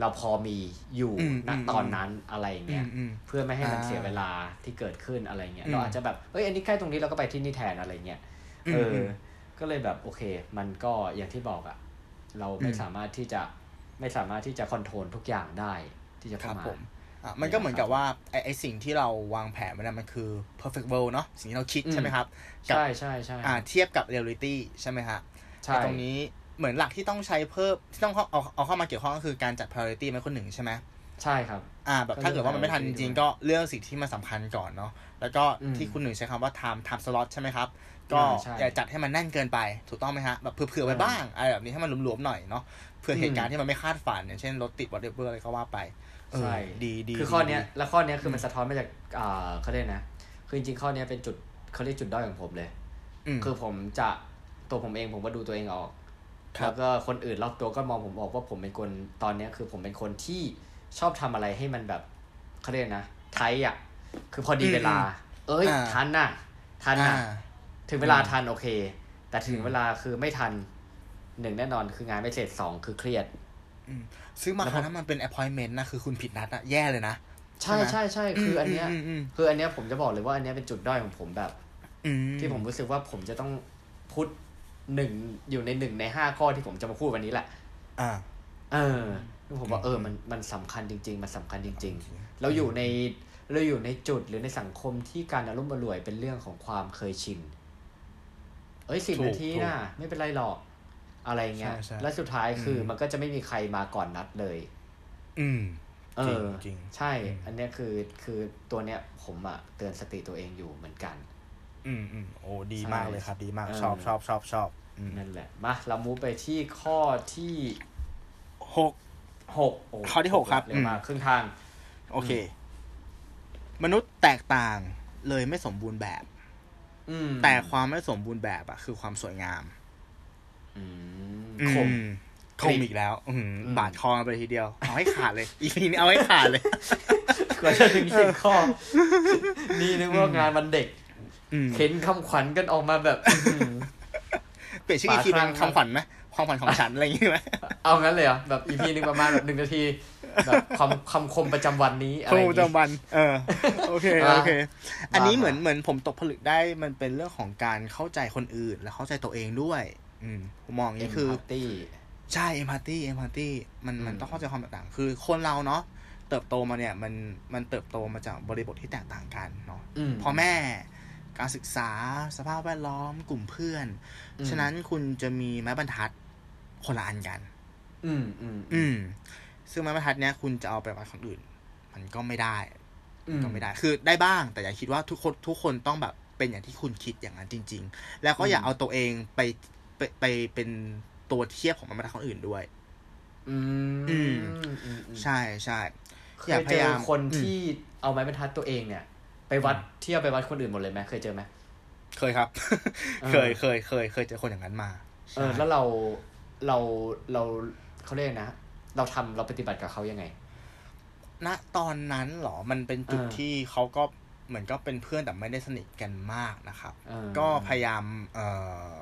[SPEAKER 2] เราพอมีอยู่
[SPEAKER 1] อืม
[SPEAKER 2] ณ
[SPEAKER 1] อืม
[SPEAKER 2] ตอนนั้นอะไร
[SPEAKER 1] อื
[SPEAKER 2] เงี้ย
[SPEAKER 1] มอืม
[SPEAKER 2] เพื่อไม่ให้มัน
[SPEAKER 1] อ่า
[SPEAKER 2] เสียเวลาที่เกิดขึ้นอะไรเงี้ย
[SPEAKER 1] อืม
[SPEAKER 2] เราอาจจะแบบเอ้ยอันนี้ใกล้ตรงนี้เราก็ไปที่นี่แทนอะไรเงี้ย
[SPEAKER 1] อืม
[SPEAKER 2] เอออ
[SPEAKER 1] ม
[SPEAKER 2] ก็เลยแบบโอเค มันก็อย่างที่บอกอะเราไม่
[SPEAKER 1] อืม
[SPEAKER 2] สามารถที่จะไม่สามารถที่จะคอนโทรลทุกอย่างได้ที่จะ
[SPEAKER 1] ค
[SPEAKER 2] เข้า
[SPEAKER 1] รับ
[SPEAKER 2] มา
[SPEAKER 1] ผม อะมันก็เหมือนกับว่าไอไอสิ่งที่เราวางแผนไว้เนยมันคือ perfect world เนาะสิ่งที่เราคิด
[SPEAKER 2] อืม
[SPEAKER 1] ใช่ไหมครับกับ
[SPEAKER 2] ใช่ใช่ใช่
[SPEAKER 1] อ่าเทียบกับ reality ใช่ไหมฮะ
[SPEAKER 2] ใช่
[SPEAKER 1] ไอ้ตรงนี้เหมือนหลักที่ต้องใช้เพิ่มที่ต้องเอาเอาเอาเข้ามาเกี่ยวข้องก็คือการจัด priority ไว้คนหนึ่งใช่ไหม
[SPEAKER 2] ใช่ครับ
[SPEAKER 1] อ่าแบบถ้าเกิดว่ามันไม่ทันจริงๆก็เรื่องสิ่งที่มันสำคัญก่อนเนาะแล้วก็
[SPEAKER 2] อืม
[SPEAKER 1] ที่คุณหนึ่งใช้คำว่า time time slot ใช่ไหมครับ ก็
[SPEAKER 2] อ่าใช่
[SPEAKER 1] อย่าจัดให้มันแน่นเกินไปถูกต้องไหมฮะแบบเผื่อๆไว้
[SPEAKER 2] อ่า
[SPEAKER 1] บ้างอะไรแบบนี้ให้มันหลวมๆหน่อยเนาะเผื่อเห
[SPEAKER 2] อื
[SPEAKER 1] ตุ
[SPEAKER 2] ม
[SPEAKER 1] การณ์ที่มันไม่คาดฝันอย่างเช่นรถติด whatever อะไรก็ว่าไปเออ
[SPEAKER 2] ใช่
[SPEAKER 1] ดีดี
[SPEAKER 2] คือข้อ
[SPEAKER 1] ดี
[SPEAKER 2] เนี้ยแล้วข้อเนี้ยคือมันสะท้อนมาจากอ่าเขาเรียกนะคือจริงๆข้อเนี้ยเป็นจุดเขาเรียกจุดด้อยของผมเลย
[SPEAKER 1] อืม
[SPEAKER 2] คือผมจะตัวผมเองผมก็ดูตัวเองออก
[SPEAKER 1] ครับ
[SPEAKER 2] แล้วก็คนอื่นรอบตัวก็มองผมออกว่าผมเป็นคนตอนเนี้ยคือผมเป็นคนที่ชอบทำอะไรให้มันแบบเขาเรียกนะไทยอะคือพอดีเวลา เอ้ย
[SPEAKER 1] อ่า
[SPEAKER 2] ทันน่ะทัน
[SPEAKER 1] อ่า
[SPEAKER 2] น่ะถึงเวลาทันโอเค แต่ถึงเวลาคือไม่ทันหนึ่งแน่นอนคืองานไม่เสร็จสองคือเครียด
[SPEAKER 1] ซึ่งบาง
[SPEAKER 2] แล้ว
[SPEAKER 1] ครั้งถ้ามันเป็น appointment นะคือคุณผิดนัดอะแย่เลยนะ
[SPEAKER 2] ใช่
[SPEAKER 1] ใช่
[SPEAKER 2] ใช่
[SPEAKER 1] ไหม
[SPEAKER 2] ใช่คืออันเนี้ย
[SPEAKER 1] อืมอืม
[SPEAKER 2] คืออันเนี้ยผมจะบอกเลยว่าอันเนี้ยเป็นจุดด้อยของผมแบบ
[SPEAKER 1] อื
[SPEAKER 2] ที่ผมรู้สึกว่าผมจะต้องพุทหนึ่งอยู่ในหนึ่งในห้าข้อที่ผมจะมาพูดวันนี้แหละ
[SPEAKER 1] อ่า
[SPEAKER 2] เออแล้วผมว่าเออมันมันสำคัญจริง ๆ มันสำคัญจริง ๆ เราอยู่ในเราอยู่ในจุดหรือในสังคมที่การอารมณ์อร่วยเป็นเรื่องของความเคยชิน เอ้ยสิบ
[SPEAKER 1] ถูก
[SPEAKER 2] นาที
[SPEAKER 1] ถูก
[SPEAKER 2] น่ะไม่เป็นไรหรอก อะไรเงี้ย
[SPEAKER 1] ใช่ใช่
[SPEAKER 2] แล้วสุดท้ายคืออ
[SPEAKER 1] ม
[SPEAKER 2] มันก็จะไม่มีใครมาก่อนนัดเลย
[SPEAKER 1] อืม
[SPEAKER 2] เออ
[SPEAKER 1] จริง
[SPEAKER 2] ใช่ อันเนี้ยคือคือตัวเนี้ยผมอะเตือนสติตัวเองอยู่เหมือนกัน
[SPEAKER 1] อืมอืมโอ้ดี
[SPEAKER 2] ใช่
[SPEAKER 1] มากเลยครับ ดีมาก
[SPEAKER 2] เออ
[SPEAKER 1] ชอบชอบชอบชอบอืม
[SPEAKER 2] นั่นแหละ มาเรามูฟไปที่ข้อที่
[SPEAKER 1] หก
[SPEAKER 2] หกโข้
[SPEAKER 1] อที่หกครับ
[SPEAKER 2] เร็วมาก
[SPEAKER 1] อืม
[SPEAKER 2] ครึ่งทาง
[SPEAKER 1] โอเค มนุษย์แตกต่างเลยไม่สมบูรณ์แบบ
[SPEAKER 2] อืม
[SPEAKER 1] แต่ความไม่สมบูรณ์แบบอะคือความสวยงาม
[SPEAKER 2] อืม
[SPEAKER 1] อื
[SPEAKER 2] คม
[SPEAKER 1] คมอีกแล้วอื้อหือ
[SPEAKER 2] อืม
[SPEAKER 1] บาดคอไปทีเดียว เอาให้ขาดเลย อีพีนี้เอาให้ขาดเลย
[SPEAKER 2] กว่าจะถึงสิบข้อนี่นึกว่างานวันเด็ก
[SPEAKER 1] อืม
[SPEAKER 2] เข็นคำขวัญกันออกมาแบบอื้อหือ
[SPEAKER 1] เปลี่ยนชื่ออีพีเป็น
[SPEAKER 2] ฝาข้าง
[SPEAKER 1] คำขวัญไหมความขวัญของฉันอะไรอย่างงี้ไหม
[SPEAKER 2] เอางั้นเลยเหรอแบบอีพีหนึ่งประมาณแบบหนึ่งนาทีแบบความคำคมประจำวันนี้อะไร
[SPEAKER 1] โท
[SPEAKER 2] อ
[SPEAKER 1] ร
[SPEAKER 2] ย่าง
[SPEAKER 1] ประจำวัน เออ โอเค
[SPEAKER 2] อะ
[SPEAKER 1] โอเค อันนี้
[SPEAKER 2] มา
[SPEAKER 1] เหมือน
[SPEAKER 2] มา
[SPEAKER 1] เหมือนผมตกผลึกได้มันเป็นเรื่องของการเข้าใจคนอื่น และเข้าใจตัวเองด้วย อืมผมมองอย่างนี้คือ
[SPEAKER 2] ตี้
[SPEAKER 1] ใช่เอมพัตตี้เอมพัตตี้มันมัน
[SPEAKER 2] อืม
[SPEAKER 1] ต้องเข้าใจความแตกต่าง คือคนเราเนาะเติบโตมาเนี่ยมันมันเติบโตมาจากบริบทที่แตกต่างกันเนาะ
[SPEAKER 2] อืม
[SPEAKER 1] พ่อแม่การศึกษาสภาพแวดล้อมกลุ่มเพื่อน
[SPEAKER 2] อืม
[SPEAKER 1] ฉะนั้นคุณจะมีไม้บรรทัดคนละอันกัน
[SPEAKER 2] อืมอืม
[SPEAKER 1] อืมซึ่งไม้บรรทัดเนี้ยคุณจะเอาไปวัดคนอื่น มันก็ไม่ได้
[SPEAKER 2] อืม
[SPEAKER 1] ก็ไม่ได้ คือได้บ้าง แต่อย่าคิดว่าทุกคนทุกคนต้องแบบเป็นอย่างที่คุณคิดอย่างนั้นจริง ๆ แล้วก็อย่า
[SPEAKER 2] อืม
[SPEAKER 1] เอาตัวเองไป ไปไปเป็นตัวเทียบของไม้บรรทัดคนอื่นด้วย
[SPEAKER 2] อืม
[SPEAKER 1] อืม
[SPEAKER 2] อืมอืม
[SPEAKER 1] ใช่ใช่
[SPEAKER 2] เค
[SPEAKER 1] อยย่าพ
[SPEAKER 2] เจ
[SPEAKER 1] ยา
[SPEAKER 2] อยา
[SPEAKER 1] ม
[SPEAKER 2] คน
[SPEAKER 1] อืม
[SPEAKER 2] ที่เอาไม้บรรทัดตัวเองเนี่ย ไปวัดเที่ยวไปวัดคนอื่นหมดเลยไหมเคยเจอไหม
[SPEAKER 1] เคยครับ
[SPEAKER 2] เออ
[SPEAKER 1] เคยเคยเคย เคยเจอคนอย่างนั้นมา
[SPEAKER 2] เออ
[SPEAKER 1] ใช่
[SPEAKER 2] แล้วเราเราเราเขาเรียกนะ เราทำเราปฏิบัติกับเขายังไง
[SPEAKER 1] ณตอนนั้นเหรอมันเป็นจุด
[SPEAKER 2] เออ
[SPEAKER 1] ที่เขาก็เหมือนก็เป็นเพื่อนแต่ไม่ได้สนิทกันมากนะครับ
[SPEAKER 2] เออ
[SPEAKER 1] ก็พยายามเออ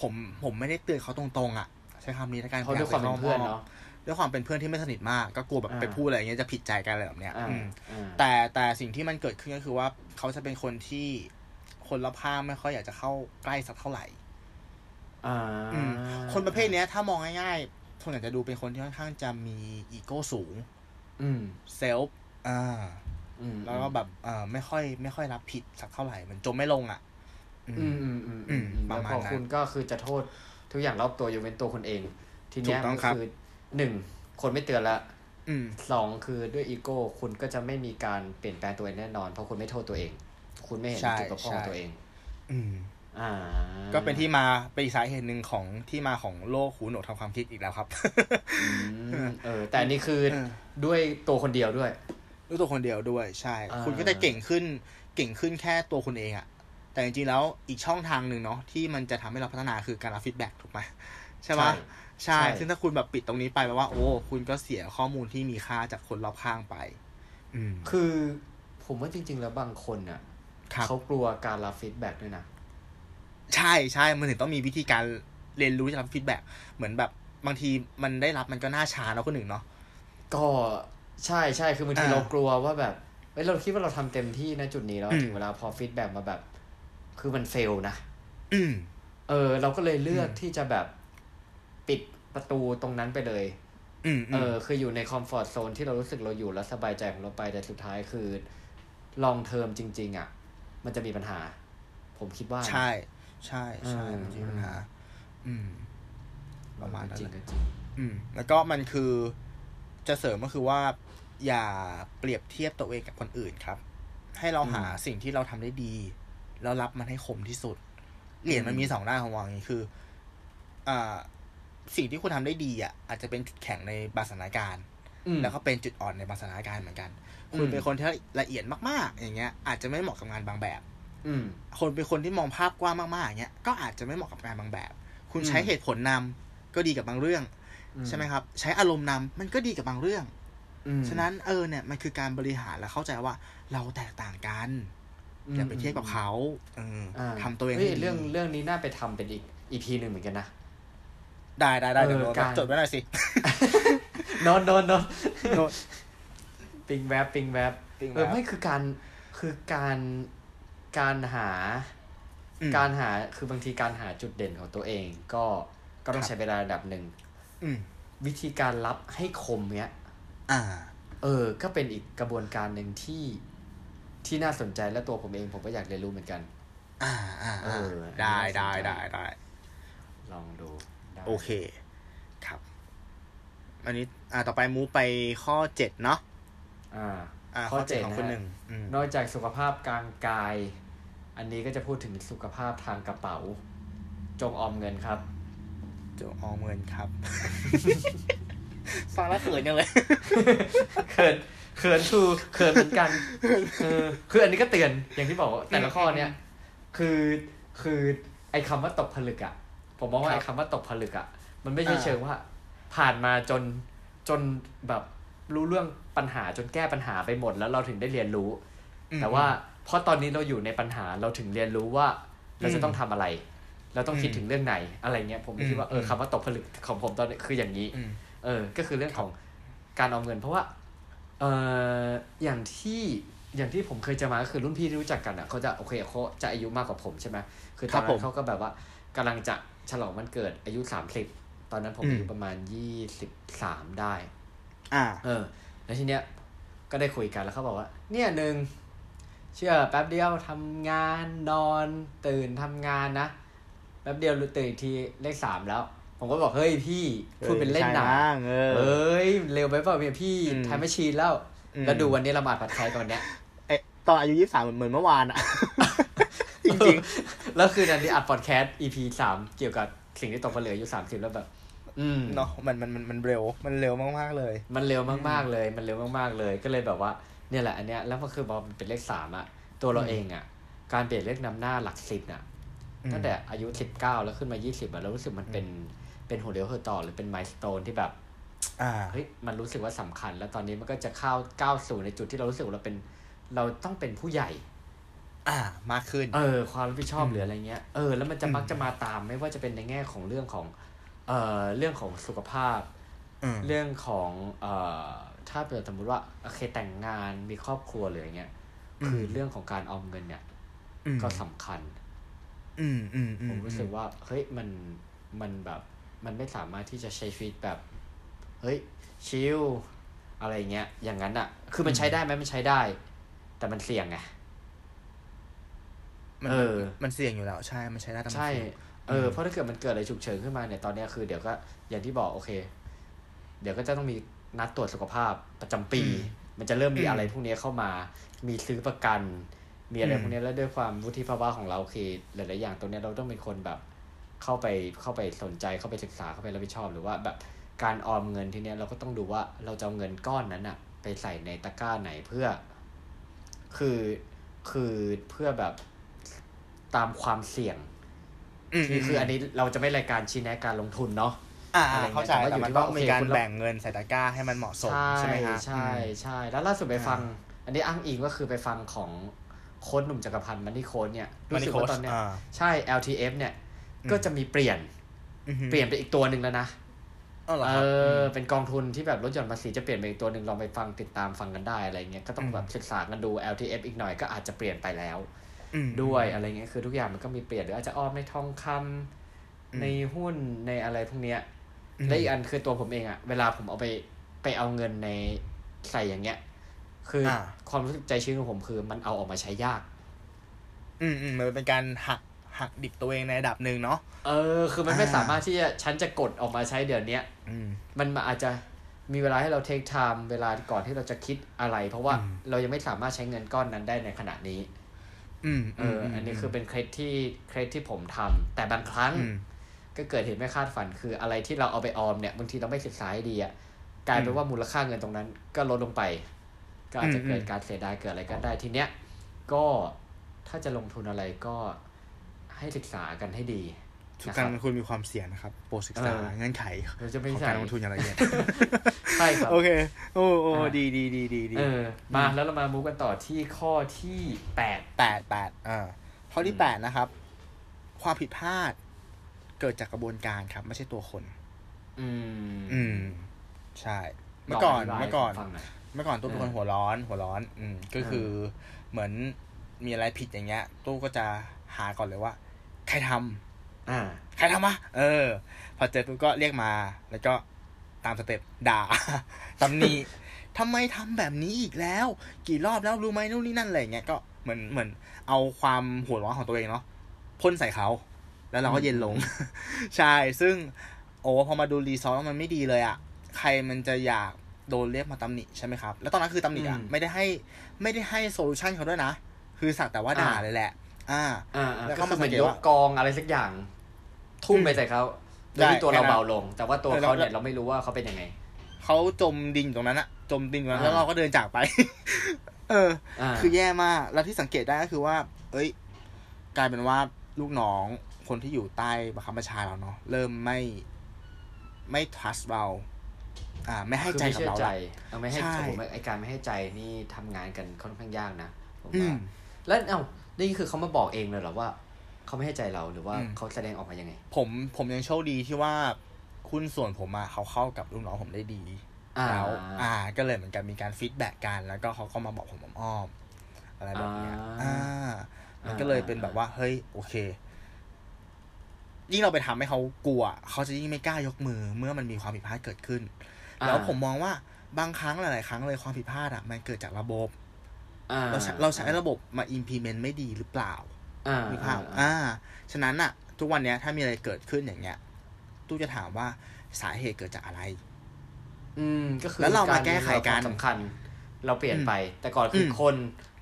[SPEAKER 1] ผมผมไม่ได้เตือนเขาตรงๆอะ ใช้คำนี้แล้วกัน
[SPEAKER 2] เพราะด้วยความเป็นเพื่อนเนาะ
[SPEAKER 1] ด้วยความเป็นเพื่อนที่ไม่สนิทมาก ก็กลัวแบบ
[SPEAKER 2] อ่า
[SPEAKER 1] ไปพูดอะไรอย่างเงี้ยจะผิดใจกันอะไรแบบเนี้ย
[SPEAKER 2] อ่า
[SPEAKER 1] อืม
[SPEAKER 2] อ่า
[SPEAKER 1] แต่แต่สิ่งที่มันเกิดขึ้นก็คือว่าเขาจะเป็นคนที่คนรอบข้างไม่ค่อยอยากจะเข้าใกล้สักเท่าไหร่
[SPEAKER 2] อ่า
[SPEAKER 1] อืมคนประเภทเนี้ย ถ้ามองง่ายๆคนอาจจะดูเป็นคนที่ค่อนข้างจะมีอีโก้สูง
[SPEAKER 2] อืม
[SPEAKER 1] เซลฟ์อ่า
[SPEAKER 2] อืม
[SPEAKER 1] แล้วก็แบบเออไม่ค่อย ไม่ค่อยรับผิดสักเท่าไหร่ มันจมไม่ลงอะ อื
[SPEAKER 2] อื
[SPEAKER 1] ม
[SPEAKER 2] มอืมอืม
[SPEAKER 1] อื
[SPEAKER 2] อื
[SPEAKER 1] ม
[SPEAKER 2] ม
[SPEAKER 1] ป
[SPEAKER 2] แล้
[SPEAKER 1] ระ
[SPEAKER 2] ว
[SPEAKER 1] มาณ
[SPEAKER 2] พอ
[SPEAKER 1] นั้น
[SPEAKER 2] คุณก็คือจะโทษทุกอย่างรอบตัวอยู่เป็นตัวคุณเอง ทีเนี้ย
[SPEAKER 1] ถูกต้อง
[SPEAKER 2] ก็
[SPEAKER 1] ครับ
[SPEAKER 2] คือหนึ่งคนไม่เตือนละ
[SPEAKER 1] อืม
[SPEAKER 2] สองคือด้วยอีโก้คุณก็จะไม่มีการเปลี่ยนแปลงตัวเองแน่นอน เพราะคุณไม่โทษตัวเอง คุณไม่เห็น
[SPEAKER 1] ใช่
[SPEAKER 2] จุดบกพร่องของ
[SPEAKER 1] ใช่
[SPEAKER 2] ตัวเอง
[SPEAKER 1] อืม
[SPEAKER 2] อ่า
[SPEAKER 1] ก็เป็นที่มาเป็นอีกสาเหตุหนึ่งของที่มาของโลกหูหนวกทางความคิดอีกแล้วครับ
[SPEAKER 2] อืมเออ แต่อันนี่คือ
[SPEAKER 1] เออ
[SPEAKER 2] ด้วยตัวคนเดียวด้วย
[SPEAKER 1] ด้วยตัวคนเดียวด้วยใช่
[SPEAKER 2] อ่า
[SPEAKER 1] คุณก็จะเก่งขึ้น เก่งขึ้นแค่ตัวคุณเองอะ แต่จริงๆแล้วอีกช่องทางหนึ่งเนาะที่มันจะทำให้เราพัฒนาคือการรับ feedback ถูกไหมใช่ไหมใช่
[SPEAKER 2] ใช่
[SPEAKER 1] ซึ่งถ้าคุณแบบปิดตรงนี้ไปแปลว่า โอ้ คุณก็เสียข้อมูลที่มีค่าจากคนรอบข้างไป อืม
[SPEAKER 2] คือผมว่าจริง ๆ แล้วบางคนอะ
[SPEAKER 1] ครับ
[SPEAKER 2] เขกลัวการรับ feedback ด้วยนะ
[SPEAKER 1] ใช่ใช่มันถึงต้องมีวิธีการเรียนรู้ที่จะรับ feedback เหมือนแบบบางทีมันได้รับมันก็น่าช้าเนาะคนหนึ่งเนาะ
[SPEAKER 2] ก็ใช่ใช่คือบางที
[SPEAKER 1] อ่า
[SPEAKER 2] เรากลัวว่าแบบเอ้ยเราคิดว่าเราทำเต็มที่นะจุดนี้แล้ว
[SPEAKER 1] อืม
[SPEAKER 2] ถึงเวลาพอ feedback มาแบบ คือมัน fail นะ
[SPEAKER 1] อืม
[SPEAKER 2] เออ เราก็เลยเลือก
[SPEAKER 1] อืม
[SPEAKER 2] ที่จะแบบปิดประตูตรงนั้นไปเลย
[SPEAKER 1] อืม
[SPEAKER 2] เออ คืออยู่ในคอมฟอร์ z โซนที่เรารู้สึกเราอยู่แล้วสบายใจของเราไปแต่สุดท้ายคือ long term จริง ๆ อะ มันจะมีปัญหา ผมคิดว่านะ
[SPEAKER 1] ใช่ ใช่ใช่
[SPEAKER 2] เออ
[SPEAKER 1] มันมีปัญหา อืมประมาณนั้น
[SPEAKER 2] จริง
[SPEAKER 1] แหละ
[SPEAKER 2] ก็จริง
[SPEAKER 1] อืม แล้วก็มันคือจะเสริมก็คือว่า อย่าเปรียบเทียบตัวเองกับคนอื่นครับ ให้เราหา
[SPEAKER 2] อืม
[SPEAKER 1] สิ่งที่เราทำได้ดี แล้วรับมันให้คมที่สุด เหรียญมันมีสองด้านของวางอย่างนี้คืออ่าสิ่งที่คุณทำได้ดีอะ อาจจะเป็นจุดแข็งในบางสถานการณ์
[SPEAKER 2] อืม
[SPEAKER 1] แล้วก็เป็นจุดอ่อนในบางสถานการณ์เหมือนกัน คุณ
[SPEAKER 2] อืม
[SPEAKER 1] เป็นคนที่ละเอียดมากๆ อย่างเงี้ย อาจจะไม่เหมาะกับงานบางแบบ
[SPEAKER 2] อืม
[SPEAKER 1] คนเป็นคนที่มองภาพกว้างมากๆอย่างเงี้ยก็อาจจะไม่เหมาะกับงานบางแบบ คุณใช้
[SPEAKER 2] อืม
[SPEAKER 1] เหตุผลนำก็ดีกับบางเรื่อง ใช่ไหมครับ ใช้อารมณ์นำมันก็ดีกับบางเรื่อง
[SPEAKER 2] อืม
[SPEAKER 1] ฉะนั้นเออเนี่ยมันคือการบริหารและเข้าใจว่าเราแตกต่างกัน อย่าไปเทียบกับเขาเออ
[SPEAKER 2] อ่า
[SPEAKER 1] ทำตัวเอง
[SPEAKER 2] ฮ้ย
[SPEAKER 1] ให้ดี
[SPEAKER 2] เรื่องเรื่องนี้น่าไปทำเป็นอีกอีพีหนึ่งเหมือนกันนะ
[SPEAKER 1] ได้ได้ได้
[SPEAKER 2] เออ
[SPEAKER 1] เดี๋ยวโน้ต
[SPEAKER 2] การ
[SPEAKER 1] จดไว้หน่อยสิ
[SPEAKER 2] โนนโนนโนน
[SPEAKER 1] โน้ต
[SPEAKER 2] ปิงแวบปิงแวบ
[SPEAKER 1] ปิงแวบ
[SPEAKER 2] เออไม่คือการคือการการหา
[SPEAKER 1] อืม
[SPEAKER 2] การหาคือบางทีการหาจุดเด่นของตัวเอง ก็ก็ต้อง
[SPEAKER 1] ครับ
[SPEAKER 2] ใช้เวลาระดับหนึ่ง
[SPEAKER 1] อืม
[SPEAKER 2] วิธีการรับให้คมเนี้ย
[SPEAKER 1] อ่า
[SPEAKER 2] เออ ก็เป็นอีกกระบวนการหนึ่งที่ ที่น่าสนใจและตัวผมเองผมก็อยากเรียนรู้เหมือนกัน
[SPEAKER 1] อ่าอ่า
[SPEAKER 2] เอ
[SPEAKER 1] อ่า
[SPEAKER 2] อ
[SPEAKER 1] ได้
[SPEAKER 2] อันนี้
[SPEAKER 1] ได้
[SPEAKER 2] น่าสนใจ
[SPEAKER 1] ได้ได้
[SPEAKER 2] ลองดูได้
[SPEAKER 1] โอเค ครับ อันนี้ อ่าต่อไปมูฟไปข้อเจ็ดเนาะ
[SPEAKER 2] อ่า
[SPEAKER 1] อ่า
[SPEAKER 2] ข้อ
[SPEAKER 1] ข้อเจ็ด
[SPEAKER 2] เจ็ด
[SPEAKER 1] ของ
[SPEAKER 2] นะ
[SPEAKER 1] คน
[SPEAKER 2] ฮะ
[SPEAKER 1] หนึ่งอืม
[SPEAKER 2] นอกจากสุขภาพกางกาย อันนี้ก็จะพูดถึงสุขภาพทางกระเป๋า จงออมเงินครับ
[SPEAKER 1] จงออมเงินครับ ฟังแล้วเขินยังเลย
[SPEAKER 2] เขิน เขินทูเขินเหมือนกันเออคืออันนี้ก็เตือนอย่างที่บอกว่าแต่ละข้อเนี้ยคือคือไอ้คำว่าตกผลึกอะ ผมมองว่า
[SPEAKER 1] ครับ
[SPEAKER 2] ไอ้คำว่าตกผลึกอะ มันไม่ใช่
[SPEAKER 1] อ่า
[SPEAKER 2] เชิงว่า ผ่านมาจนจนแบบรู้เรื่องปัญหาจนแก้ปัญหาไปหมดแล้วเราถึงได้เรียนรู้
[SPEAKER 1] อืม
[SPEAKER 2] แต่ว่าเพราะตอนนี้เราอยู่ในปัญหาเราถึงเรียนรู้ว่าเรา
[SPEAKER 1] อื
[SPEAKER 2] จะ
[SPEAKER 1] ม
[SPEAKER 2] ต้องทำอะไร เราต้องคิด
[SPEAKER 1] อืม
[SPEAKER 2] ถึงเรื่องไหนอะไรเงี้ยผมคิดว่าเออ
[SPEAKER 1] อืม
[SPEAKER 2] คำว่าตกผลึกของผมตอนนี้คืออย่างนี้
[SPEAKER 1] อืม
[SPEAKER 2] เออ ก็คือเรื่องของการออมเงิน เพราะว่า เอออย่างที่อย่างที่ผมเคยเจอมาก็คือรุ่นพี่ที่รู้จักกันอะเขาจะโอเคเขาจะอายุมากกว่าผมใช่ไหมคือตอน
[SPEAKER 1] ครับผ
[SPEAKER 2] นั้
[SPEAKER 1] ม
[SPEAKER 2] นเขาก็แบบว่ากำลังจะฉลองวันเกิดอายุสามสิบตอนนั้นผม
[SPEAKER 1] อืม
[SPEAKER 2] อายุประมาณยี่สิบสามได้
[SPEAKER 1] อ่า
[SPEAKER 2] เออ แล้วทีเนี้ยก็ได้คุยกันแล้วเขาบอกว่า เนี่ยหนึ่งเชื่อแป๊บเดียวทำงานนอนตื่นทำงานนะ แป๊บเดียวตื่นอีกทีเลขสามแล้ว ผมก็บอกเฮ้ยพี่พูดเป็นเล่นหนา
[SPEAKER 1] ใช่มั้งเออ
[SPEAKER 2] เอ้ยเร็วไปเปล่าเนี่ยพี่
[SPEAKER 1] อืม
[SPEAKER 2] ทำไม่ชีนแล้ว
[SPEAKER 1] อืม
[SPEAKER 2] แล้วดูวันนี้เรามาผัดไทยก่อนเนี้ย
[SPEAKER 1] เอ๊ะตอนอายุยี่สิบสามเหมือนเมื่อวานอะจริง
[SPEAKER 2] แล้วคือนันที่อัดพอดแคสต์ EP สามเกี่ยวกับสิ่งที่ตกผลึกอายุสามสิบแล้วแบบ อืม
[SPEAKER 1] ๆเนาะมันมันมันมันเร็ว มันเร็วมากๆเลย
[SPEAKER 2] มันเร็วมากๆเลย มันเร็วมากๆเลย ก็เลยแบบว่าเนี่ยแหละอันเนี้ยแล้วมันคือพอมันเป็นเลขสามอะตัวเราเองอะการเปลี่ยนเลขนำหน้าหลักสิบน่ะ
[SPEAKER 1] อืม
[SPEAKER 2] ตั้งแต่อายุสิบเก้าแล้วขึ้นมายี่สิบอะเรารู้สึกมันเป็น เป็นหัวเดียวหัวต่อหรือเป็นไมล์สโตนที่แบบ
[SPEAKER 1] อ่า
[SPEAKER 2] เฮ้ยมันรู้สึกว่าสำคัญ แล้วตอนนี้มันก็จะเข้าก้าวสู่ในจุดที่เรารู้สึกว่าเราเป็น เราต้องเป็นผู้ใหญ่
[SPEAKER 1] อ่ามากขึ้น
[SPEAKER 2] เออ ความรับผิดชอบ
[SPEAKER 1] อืม
[SPEAKER 2] หรืออะไรเงี้ยเออแล้วมันจะ
[SPEAKER 1] อืม
[SPEAKER 2] มักจะมาตามไม่ว่าจะเป็นในแง่ของเรื่องของ เอ่อเรื่องของสุขภาพ
[SPEAKER 1] อืม
[SPEAKER 2] เรื่องของเอ่อถ้าเกิดสมมุติว่าโอเคแต่งงานมีครอบครัวหรืออย่างเงี้ย
[SPEAKER 1] อืม
[SPEAKER 2] คือเรื่องของการออมเงินเนี่ย
[SPEAKER 1] อืม
[SPEAKER 2] ก็สำคัญ
[SPEAKER 1] อืมอืมอื
[SPEAKER 2] ผมรู้สึกว่าเฮ้ยมันมันแบบ มันไม่สามารถที่จะใช้ชีวิตแบบ เฮ้ย ชิลอะไรเงี้ย อย่างนั้นอะคือมันใช้ได้ไหมมันใช้ได้ แต่มันเสี่ยงไง
[SPEAKER 1] มัน
[SPEAKER 2] เออ
[SPEAKER 1] มันเสี่ยงอยู่แล้ว ใช่ มันใช้ได้แต่มัน
[SPEAKER 2] ใช่
[SPEAKER 1] เสี่ยง
[SPEAKER 2] เออเพราะถ้าเกิดมันเกิดอะไรฉุกเฉินขึ้นมาเนี่ยตอนเนี้ยคือเดี๋ยวก็อย่างที่บอกโอเค เดี๋ยวก็จะต้องมีนัดตรวจสุขภาพประจำปี มันจะเริ่มมีอะไรพวกเนี้ยเข้ามา มีซื้อประกัน มีอะไรพวกเนี้ยแล้วด้วยความวุฒิภาวะของเราคือหลายๆอย่างตรงเนี้ยเราต้องเป็นคนแบบ เข้าไปเข้าไปสนใจเข้าไปศึกษาเข้าไปรับผิดชอบ หรือว่าแบบการออมเงินทีเนี้ยเราก็ต้องดูว่าเราจะเอาเงินก้อนนั้นอะไปใส่ในตะกร้าไหนเพื่อ คือคือเพื่อแบบตามความเสี่ยง
[SPEAKER 1] อืม
[SPEAKER 2] คือคืออันนี้เราจะไม่รายการชี้แนะการลงทุนเนาะ
[SPEAKER 1] อ่า
[SPEAKER 2] อะไรเงี้ย
[SPEAKER 1] เข้าใจ
[SPEAKER 2] แต่ว่า
[SPEAKER 1] แต่
[SPEAKER 2] อยู่
[SPEAKER 1] มัน
[SPEAKER 2] ที่
[SPEAKER 1] ต้อง
[SPEAKER 2] ว่าโอเค
[SPEAKER 1] มีการ
[SPEAKER 2] คุณรับ
[SPEAKER 1] แบ่งเงินใส่ตะกร้าให้มันเหมาะสม
[SPEAKER 2] ใช่
[SPEAKER 1] ใช่ไหมครับ
[SPEAKER 2] ใช่
[SPEAKER 1] อืม
[SPEAKER 2] ใช่แล้วล่าสุดไปฟัง
[SPEAKER 1] อ่
[SPEAKER 2] อันนี้อ้างอิงก็คือไปฟังของโค้ชหนุ่มจักรพันธ์มันนี่โค้ชเนี่ยรู้
[SPEAKER 1] Money
[SPEAKER 2] สึกว่าตอนเนี้ย
[SPEAKER 1] Coach อ่า
[SPEAKER 2] ใช่ LTF เนี่ย
[SPEAKER 1] อืม
[SPEAKER 2] ก็จะมีเปลี่ยน
[SPEAKER 1] อือฮึ
[SPEAKER 2] เปลี่ยนไปอีกตัวหนึ่งแล้วนะ
[SPEAKER 1] อ๋อเหรอ
[SPEAKER 2] เอ
[SPEAKER 1] ครับ
[SPEAKER 2] อเป็นกองทุนที่แบบลดหย่อนภาษีจะเปลี่ยนไปอีกตัวหนึ่งลองไปฟังติดตามฟังกันได้อะไรเงี้ยก็ต้องแบบศึกษากันดู LTF อีกหน่อยก็อาจจะเปลี่ยนไปแล้ว
[SPEAKER 1] อืม
[SPEAKER 2] ด้วยอะไรเงี้ยคือทุกอย่างมันก็มีเปลี่ยนหรืออาจจะออมในทองคำ
[SPEAKER 1] อืม
[SPEAKER 2] ในหุ้นในอะไรพวกเนี้ย
[SPEAKER 1] อืม
[SPEAKER 2] และอีกอันคือตัวผมเองอะเวลาผมเอาไปไปเอาเงินในใส่อย่างเงี้ย คืออาความรู้สึกใจชื้นของผมคือมันเอาออกมาใช้ยาก
[SPEAKER 1] อืมอืมมันเป็นการหัก หักดิบตัวเองในระดับหนึ่งเนาะ
[SPEAKER 2] เออ คือมันไม่
[SPEAKER 1] อ่า
[SPEAKER 2] สามารถที่จะฉันจะกดออกมาใช้เดี๋ยวเนี้ย
[SPEAKER 1] อืม
[SPEAKER 2] มันมาอาจจะมีเวลาให้เราเทคไทม์เวลาก่อนที่เราจะคิดอะไร เพราะว่าเรายังไม่สามารถใช้เงินก้อนนั้นได้ในขณะนี้
[SPEAKER 1] อืม
[SPEAKER 2] เอออ อันนี้คือเป็นเคล็ดที่เคล็ดที่ผมทำแต่บางครั้ง
[SPEAKER 1] อืม
[SPEAKER 2] ก็เกิดเหตุไม่คาดฝันคืออะไรที่เราเอาไปออมเนี่ยบางทีเราไม่ศึกษาให้ดีอะกลายเป็นว่ามูลค่าเงินตรงนั้น ก็ลดลงไป ก็อาจจะเกิดการเสียดายเกิดอะไรก็ได้ทีเนี้ย ก็ถ้าจะลงทุนอะไรก็ ให้ศึกษากันให้ดี
[SPEAKER 1] ทุก
[SPEAKER 2] นะค
[SPEAKER 1] การ
[SPEAKER 2] รับ
[SPEAKER 1] ลงทุนมีความเสี่ยงนะครับ โปรดศึกษา
[SPEAKER 2] เออ
[SPEAKER 1] เงื่อนไข
[SPEAKER 2] เราจะไม่
[SPEAKER 1] ของ
[SPEAKER 2] ใช่
[SPEAKER 1] การลงทุนอย่างละเอียด
[SPEAKER 2] ใช่ครับ
[SPEAKER 1] โอเค โอ้โอ้
[SPEAKER 2] อ่า
[SPEAKER 1] ดีดีดีดีดี
[SPEAKER 2] เออมาแล้วเรามามูกันต่อที่ข้อที่แปด
[SPEAKER 1] แปดแปดอ่าข้อที่
[SPEAKER 2] อืม
[SPEAKER 1] แปดนะครับ ความผิดพลาด เกิดจากกระบวนการครับ ไม่ใช่ตัวคน
[SPEAKER 2] อืม
[SPEAKER 1] อืม ใช่ เมื่อก่อน
[SPEAKER 2] ลงธิบาย
[SPEAKER 1] เมื่อก่อน
[SPEAKER 2] ให้ฟังหย
[SPEAKER 1] เมื่อก่อนตู้เป็นคน
[SPEAKER 2] เออ
[SPEAKER 1] หัวร้อน หัวร้อน อืม ก็คือเหมือนมีอะไรผิดอย่างเงี้ยตู้ก็จะหาก่อนเลยว่า ใครทำ
[SPEAKER 2] อ่า
[SPEAKER 1] ใครทำวะเออ พอเจอปุ๊บก็เรียกมา แล้วก็ตาม step ด่าตำหนิทำไมทำแบบนี้อีกแล้ว กี่รอบแล้วรู้ไหมนู่นนี่นั่นอะไรอย่างเงี้ยก็เหมือนเหมือน เอาความหัวร้อนของตัวเองเนาะพ่นใส่เขา แล้วเราก็เย็นลง ใช่ ซึ่ง โอ้พอมาดู result แล้วมันไม่ดีเลยอะ่ะใครมันจะอยากโดนเรียกมาตำหนิใช่ไหมครับ แล้วตอนนั้นคือตำหนิอะ่ะ
[SPEAKER 2] อืม
[SPEAKER 1] ไม่ได้ให้ ไม่ได้ให้ solution เขาด้วยนะ คือสักแต่ว่าด่า
[SPEAKER 2] อ่า
[SPEAKER 1] เลยแหละ อ่า
[SPEAKER 2] อ่าอ่า
[SPEAKER 1] แล้วก็
[SPEAKER 2] ก็คือเหมือน
[SPEAKER 1] มาสังเกต
[SPEAKER 2] ยก
[SPEAKER 1] ว่า
[SPEAKER 2] กองอะไรสักอย่าง ทุ่มไปใส่เขาโดย
[SPEAKER 1] ได้
[SPEAKER 2] ที่ตัว
[SPEAKER 1] แค่
[SPEAKER 2] เรา
[SPEAKER 1] นั้น
[SPEAKER 2] เบาลง แต่ว่าตัว
[SPEAKER 1] แล้ว
[SPEAKER 2] เขาเนี่ย
[SPEAKER 1] แล้ว
[SPEAKER 2] เราไม่รู้ว่าเขาเป็นยังไง
[SPEAKER 1] เขาจมดินอยู่ตรงนั้นอะจมดินอยู่ตรงนั้น
[SPEAKER 2] อ่า
[SPEAKER 1] แล้วเราก็เดินจากไป เออ
[SPEAKER 2] อ่า
[SPEAKER 1] คือแย่มาก แล้วที่สังเกตได้ก็คือว่า เอ้ย กลายเป็นว่าลูกน้องคนที่อยู่ใต้บังคับบัญชาเราเนาะเริ่มไม่ไม่ trust เรา อ่า ไม่ให้ใจ
[SPEAKER 2] คือ
[SPEAKER 1] กับ
[SPEAKER 2] ไม่เชื่อ
[SPEAKER 1] เรา
[SPEAKER 2] ใจ
[SPEAKER 1] ละ
[SPEAKER 2] เอาไม่ให้
[SPEAKER 1] ใช่
[SPEAKER 2] ผมไอการไม่ให้ใจนี่ทำงานกันค่อนข้างยากนะผม
[SPEAKER 1] อื
[SPEAKER 2] ว่ามแล้วเอ้า นี่คือเขามาบอกเองเลยเหรอว่าเขาไม่ให้ใจเราหรือว่า
[SPEAKER 1] อืม
[SPEAKER 2] เขาแสดงออกมายังไง
[SPEAKER 1] ผมผมยังโชคดีที่ว่าคุณส่วนผมอะเขาเข้ากับลูกน้องผมได้ดี
[SPEAKER 2] อ่า
[SPEAKER 1] แล้วอ่า ก็เลยเหมือนกันมีการฟีดแบ็กกัน แล้วก็เขาก็มาบอกผมอ้อมๆอะไรแบบเนี้ย
[SPEAKER 2] อ่า
[SPEAKER 1] อ่า มันก็เลยเป็นแบบว่า เฮ้ย โอเค ยิ่งเราไปทำให้เขากลัว เขาจะยิ่งไม่กล้ายกมือ เมื่อมันมีความผิดพลาดเกิดขึ้น
[SPEAKER 2] อ่า
[SPEAKER 1] แล้วผมมองว่าบางครั้งหลาย ๆ ครั้งเลยความผิดพลาดอะมันเกิดจากระบบ
[SPEAKER 2] อ่า
[SPEAKER 1] เราใช้เราใช้ระบบมา implement ไม่ดีหรือเปล่า
[SPEAKER 2] อ่า
[SPEAKER 1] มีภาพ
[SPEAKER 2] อ่า
[SPEAKER 1] อ่า ฉะนั้นอะทุกวันเนี้ยถ้ามีอะไรเกิดขึ้นอย่างเงี้ย ตู้จะถามว่าสาเหตุเกิดจากอะไร
[SPEAKER 2] อืม ก็คือ
[SPEAKER 1] แล้วเรามาแก้ไขกัน
[SPEAKER 2] ความสำคัญ เราเปลี่ยนไป แต่ก่อนคืออ
[SPEAKER 1] ม
[SPEAKER 2] คน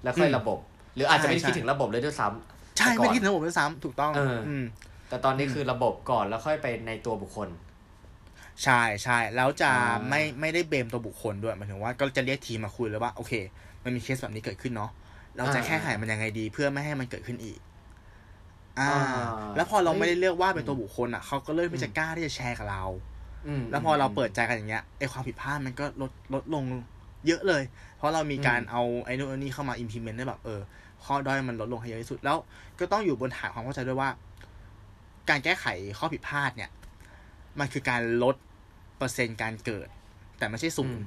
[SPEAKER 2] แล้วค่อย
[SPEAKER 1] อืม
[SPEAKER 2] ระบบ หรืออาจจะไม่ได้
[SPEAKER 1] ใช่
[SPEAKER 2] คิดถึงระบบเลยด้วยซ้ำ
[SPEAKER 1] ใช่
[SPEAKER 2] แต่ก่อน
[SPEAKER 1] ไม่คิดถึงระบบด้วยซ้ำถูกต้อง
[SPEAKER 2] เอออื
[SPEAKER 1] ม
[SPEAKER 2] แต่ตอนนี้คือระบบก่อนแล้วค่อยไปในตัวบุคคล
[SPEAKER 1] ใช่ใช่แล้วจะ
[SPEAKER 2] อ่า
[SPEAKER 1] ไม่ไม่ได้เบมตัวบุคคลด้วยหมายถึงว่าก็จะเรียกทีมมาคุยเลยว่า โอเค มันมีเคสแบบนี้เกิดขึ้นเนาะเราจะแก้ไขมันยังไงดี เพื่อไม่ให้มันเกิดขึ้นอีก อ่า แล้วพอเราไม่ได้เลือกว่าเป็นตัวบุคคลอะเขาก็เริ่มที่จะกล้าที่จะแชร์กับเรา
[SPEAKER 2] อืม
[SPEAKER 1] แล้วพอเราเปิดใจกันอย่างเงี้ยไอความผิดพลาดมันก็ลดลดลงเยอะเลย เพราะเรามีการเอาไอ้นู่นไอ้นี่เข้ามา implement ได้แบบเออข้อด้อยมันลดลงให้เยอะที่สุดแล้ว ก็ต้องอยู่บนฐานความเข้าใจด้วยว่า การแก้ไขข้อผิดพลาดเนี่ย มันคือการลดเปอร์เซ็นต์การเกิด แต่ไม่ใช่ศูนย์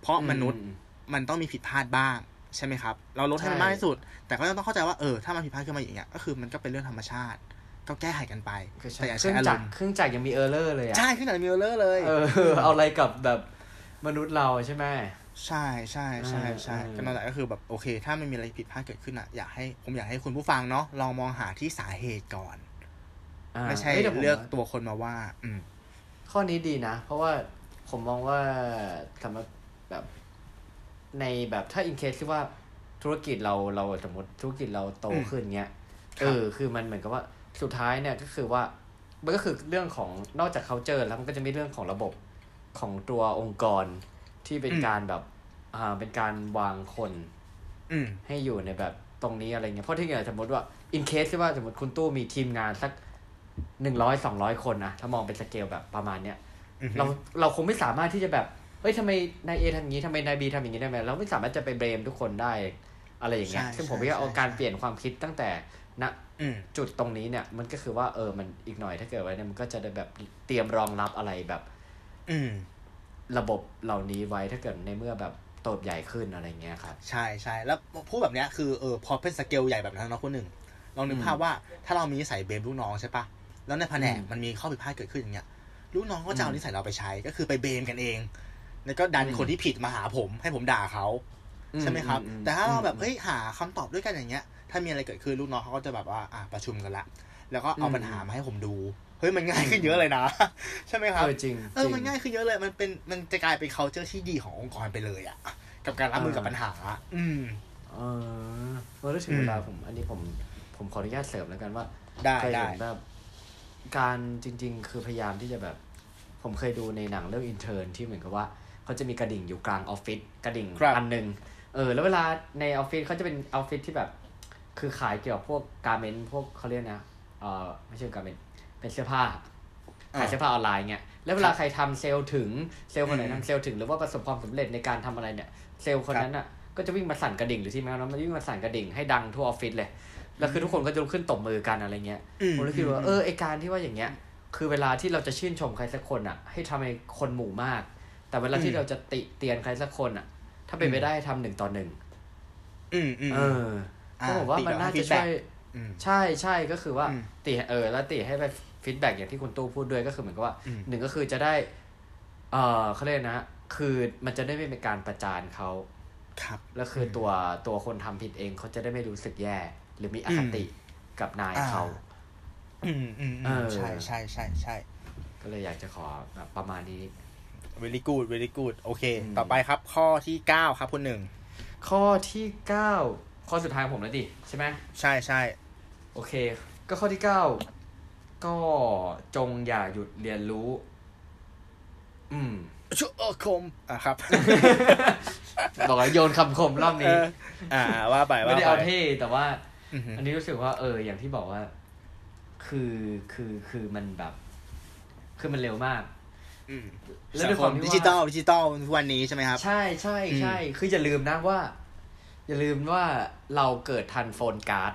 [SPEAKER 1] เพราะมนุษย์
[SPEAKER 2] อื
[SPEAKER 1] มันต้องมีผิดพลาดบ้างใช่ไหมครับ เราลดให้มัน
[SPEAKER 2] ใช่
[SPEAKER 1] มากที่สุด แต่ก็ต้องเข้าใจว่าเออถ้ามันผิดพลาดขึ้นมาอย่างเงี้ยก็คือมันก็เป็นเรื่องธรรมชาติ ก็แก้ไขกันไป
[SPEAKER 2] คือใช่
[SPEAKER 1] แต่อย่าใช้
[SPEAKER 2] อา
[SPEAKER 1] รมณ์เครื่อง
[SPEAKER 2] จัก
[SPEAKER 1] ม
[SPEAKER 2] รเครื่องจักรยังมี error เลยอะ
[SPEAKER 1] ใช่เครื่องจักรมี error เลย
[SPEAKER 2] เออเอาอะไรกับแบบมนุษย์เราใช่ไหม
[SPEAKER 1] ใช่ใช่ใช่ใช่
[SPEAKER 2] เออ
[SPEAKER 1] ก็นั่นแหละก็คือแบบโอเค ถ้ามันมีอะไรผิดพลาดเกิดขึ้นอะอยากให้ผมอยากให้คุณผู้ฟังเนาะลองมองหาที่สาเหตุก่อน
[SPEAKER 2] อ่า
[SPEAKER 1] ไม่ใช่
[SPEAKER 2] ฮ้ยแต่ผม
[SPEAKER 1] เลือก
[SPEAKER 2] ว่า
[SPEAKER 1] ตัวคนมาว่า อืม
[SPEAKER 2] ข้อนี้ดีนะ เพราะว่าผมมองว่าสำหรับแบบ ในแบบถ้าอินเคสที่ว่าธุรกิจเราเราสมมติธุรกิจเราโต
[SPEAKER 1] อืม
[SPEAKER 2] ขึ้นเงี้ย
[SPEAKER 1] ครับ
[SPEAKER 2] เออคือมันเหมือนกับว่าสุดท้ายเนี่ยก็คือว่ามันก็คือเรื่องของนอกจาก culture แล้วมันก็จะมีเรื่องของระบบของตัวองค์กรที่เป็นการแบบอ่าเป็นการวางคน
[SPEAKER 1] อืม
[SPEAKER 2] ให้อยู่ในแบบตรงนี้อะไรเงี้ยเพราะที่อย่างสมมติว่า in case ที่ว่าสมมติคุณตู้มีทีมงานสักหนึ่งร้อยสองร้อยคนนะถ้ามองเป็นสเกลแบบประมาณเนี้ย
[SPEAKER 1] อือฮึ
[SPEAKER 2] เราเราคงไม่สามารถที่จะแบบ เฮ้ยทำไมนายเอทำอย่างนี้ทำไมนายบีทำอย่างนี้ได้ไหมเราไม่สามารถจะไปเบรมทุกคนได้อะไรอย่างเงี้ย
[SPEAKER 1] ใช่
[SPEAKER 2] ซึ่งผม
[SPEAKER 1] ใช่
[SPEAKER 2] ว่าเอา
[SPEAKER 1] ใช่
[SPEAKER 2] การเปลี่ยนความคิดตั้งแต่ณ
[SPEAKER 1] อืม
[SPEAKER 2] จุดตรงนี้เนี่ย มันก็คือว่าเออมันอีกหน่อยถ้าเกิดไว้เนี่ยมันก็จะได้แบบเตรียมรองรับอะไรแบบ
[SPEAKER 1] อืม
[SPEAKER 2] ระบบเหล่านี้ไว้ถ้าเกิดในเมื่อแบบโตบใหญ่ขึ้นอะไรเงี้ยครับ
[SPEAKER 1] ใช่ใช่แล้วพูดแบบเนี้ยคือเออพอเป็นสเกลใหญ่แบบนั้นเนาะคนหนึ่งลองนึก
[SPEAKER 2] อืม
[SPEAKER 1] ภาพว่าถ้าเรามีนิสัยเบมลูกน้องใช่ปะแล้วในแผนก
[SPEAKER 2] อืม
[SPEAKER 1] มันมีข้อผิดพลาดเกิดขึ้นอย่างเงี้ยลูกน้องก็จะเอา
[SPEAKER 2] อืม
[SPEAKER 1] นิสัยเราไปใช้ก็คือไปเบมกันเอง แล้วก็ดัน
[SPEAKER 2] อืม
[SPEAKER 1] คนที่ผิดมาหาผม ให้ผมด่าเขาใช่ไหมครับ
[SPEAKER 2] อื
[SPEAKER 1] แต่ถ้าเราแบบ
[SPEAKER 2] อืม
[SPEAKER 1] เฮ้ยหาคำตอบด้วยกันอย่างเงี้ย ถ้ามีอะไรเกิดขึ้นลูกน้องเขาก็จะแบบว่าอะประชุมกันละแล้วก็เอา
[SPEAKER 2] อืม
[SPEAKER 1] ปัญหามาให้ผมดูเฮ้ยมันง่ายขึ้นเยอะเลยนะ ใช่ไหมครับ
[SPEAKER 2] เออจริง
[SPEAKER 1] เออ
[SPEAKER 2] จริง
[SPEAKER 1] มันง่ายขึ้นเยอะเลยมันเป็นมันจะกลายเป็น culture ที่ดีขององค์กรไปเลยอะกับการรับมือกับปัญหา อืม
[SPEAKER 2] เออเมื่อถึง
[SPEAKER 1] อืม
[SPEAKER 2] เวลาผม อันนี้ผมผมขออนุญาตเสริมแล้วกันว่า
[SPEAKER 1] ได้
[SPEAKER 2] เคย
[SPEAKER 1] ได้
[SPEAKER 2] เห็นแบบการจริง ๆ คือพยายามที่จะแบบ ผมเคยดูในหนังเรื่อง Intern ที่เหมือนกับว่า เขาจะมีกระดิ่งอยู่กลางออฟฟิศกระดิ่ง
[SPEAKER 1] ครับ
[SPEAKER 2] อันหนึ่งเออแล้วเวลาในออฟฟิศเขาจะเป็นออฟฟิศที่แบบ คือขายเกี่ยวกับพวก garment พวกเขาเรียกนะเออไม่ใช่ garment เป็นเสื้อผ้าขายเสื้อผ้าออนไลน์เงี้ยแล้วเวลาใครทำเซลล์ถึงเซลล์คนไหน
[SPEAKER 1] อืม
[SPEAKER 2] ทำเซลล์ถึงหรือว่าประสบความสำเร็จในการทำอะไรเนี่ยเซลล์คนนั้นอะก็จะวิ่งมาสั่นกระดิ่งหรือที่แม้นั้นมันวิ่งมาสั่นกระดิ่งให้ดังทั่วออฟฟิศเลยแล้วคือทุกคนก็จะลุกขึ้นตบมือกันอะไรเงี้ย
[SPEAKER 1] อืม
[SPEAKER 2] ผมเลยคิดว่าเออไอการที่ว่าอย่างเงี้ย คือเวลาที่เราจะชื่นชมใครสักคนอะ ให้ทำให้คนหมู่มาก แต่เวลาที่
[SPEAKER 1] อืม
[SPEAKER 2] เราจะติเตียนใครสักคนอะ ถ้าเป็นไปได้ทำหนึ่งต่อหนึ่ง
[SPEAKER 1] อืมอืม
[SPEAKER 2] เออเพราะผมว่ามันน่าจะช่วย
[SPEAKER 1] อืม
[SPEAKER 2] ใช่ใช่ก็คือว่า
[SPEAKER 1] อืม
[SPEAKER 2] ติเออ แล้วติให้ไป feedback อย่างที่คุณตู้พูดด้วยก็คือเหมือนกับว่า
[SPEAKER 1] อืม
[SPEAKER 2] หนึ่งก็คือจะได้ เออเขาเรียกนะคือมันจะได้ไม่เป็นการประจานเขา
[SPEAKER 1] ครับ
[SPEAKER 2] แล้วคือตัวตัวคนทำผิดเองเขาจะได้ไม่รู้สึกแย่ หรือมีอคติกับนาย
[SPEAKER 1] อ่า
[SPEAKER 2] เขา
[SPEAKER 1] อืมอืม
[SPEAKER 2] เอ
[SPEAKER 1] อืม
[SPEAKER 2] อ
[SPEAKER 1] ใช่ใช่ใช่ใช่
[SPEAKER 2] ก็เลยอยากจะขอแบบประมาณนี้
[SPEAKER 1] very good very good โอเค
[SPEAKER 2] อืม
[SPEAKER 1] ต่อไปครับ ข้อที่เก้าครับคุณหนึ่ง
[SPEAKER 2] ข้อที่เก้าข้อสุดท้ายของผมแล้วดิ ใช่ไหม
[SPEAKER 1] ใช่ใช่
[SPEAKER 2] โอเค ก็ข้อที่เก้าก็จงอย่าหยุดเรียนรู้ อืม
[SPEAKER 1] ชุเออคมอะครับ
[SPEAKER 2] บอกว่าโยนคำคมรอบ
[SPEAKER 1] เอ
[SPEAKER 2] นี้
[SPEAKER 1] ออ่า ว่าไปว่า
[SPEAKER 2] ไม่ได้
[SPEAKER 1] ไป
[SPEAKER 2] เอาเท่แต่ว่า
[SPEAKER 1] อือหือ
[SPEAKER 2] อันนี้รู้สึกว่า เออ อย่างที่บอกว่า คือคือคือมันแบบ คือมันเร็วมาก
[SPEAKER 1] อืม
[SPEAKER 2] แล้ว
[SPEAKER 1] สั
[SPEAKER 2] ด้วย
[SPEAKER 1] งค
[SPEAKER 2] ความ
[SPEAKER 1] ม
[SPEAKER 2] ที่ว่า
[SPEAKER 1] ดิจิตอลดิจิตอลทุกวันนี้ใช่ไหมครับ
[SPEAKER 2] ใช่ใช่ใช่คืออย่าลืมนะว่า อย่าลืมว่าเราเกิดทันโฟนการ์ด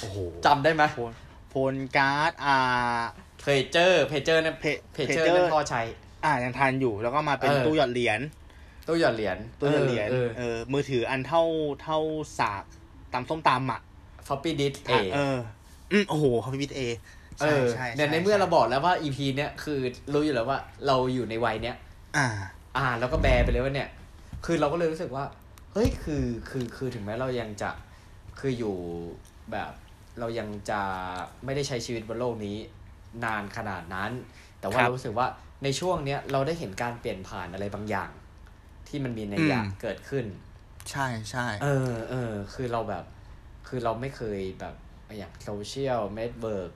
[SPEAKER 1] โอ้โห
[SPEAKER 2] จำได้ไหม
[SPEAKER 1] โฟนโฟนการ์ดอ่า
[SPEAKER 2] เพจเจอร์เพจเจอร์นั่น
[SPEAKER 1] เพ
[SPEAKER 2] เพจเจอร์นั่นพ่อใช้
[SPEAKER 1] อ่ายังทันอยู่แล้วก็มาเป็น
[SPEAKER 2] เออ
[SPEAKER 1] ตู้หยอดเหรียญ
[SPEAKER 2] ตู้หยอดเหรียญ
[SPEAKER 1] ตู้หยอดเหรียญ
[SPEAKER 2] เออ
[SPEAKER 1] เออมือถืออันเท่าเท่าสากตำส้มตำอะ
[SPEAKER 2] ฟอปปี้ดิสเอ
[SPEAKER 1] เอออืมโอ้โหคอมพิวเตอร์เอ
[SPEAKER 2] เอ
[SPEAKER 1] ใช่
[SPEAKER 2] อ
[SPEAKER 1] ใช่
[SPEAKER 2] เนี่ยใน
[SPEAKER 1] ช่
[SPEAKER 2] เมื่อเราบอกแล้วว่าอีพีเนี้ยคือรู้อยู่แล้วว่าเราอยู่ในวัยเนี้ย
[SPEAKER 1] อ่า
[SPEAKER 2] อ่าแล้วก็แบร์ไปเลยว่าเนี่ย คือเราก็เลยรู้สึกว่าเฮ้ยคือคือคือถึงแม้เรายังจะคืออยู่แบบเรายังจะไม่ได้ใช้ชีวิตบนโลกนี้นานขนาดนั้น แต่ว่า
[SPEAKER 1] ครับ
[SPEAKER 2] เรารู้สึกว่าในช่วงเนี้ยเราได้เห็นการเปลี่ยนผ่านอะไรบางอย่าง ที่มันมีในยยะ
[SPEAKER 1] อืม
[SPEAKER 2] เกิดขึ้น
[SPEAKER 1] ใช่ใช่
[SPEAKER 2] เออเออคือเราแบบ คือเราไม่เคยแบบอย่าง social network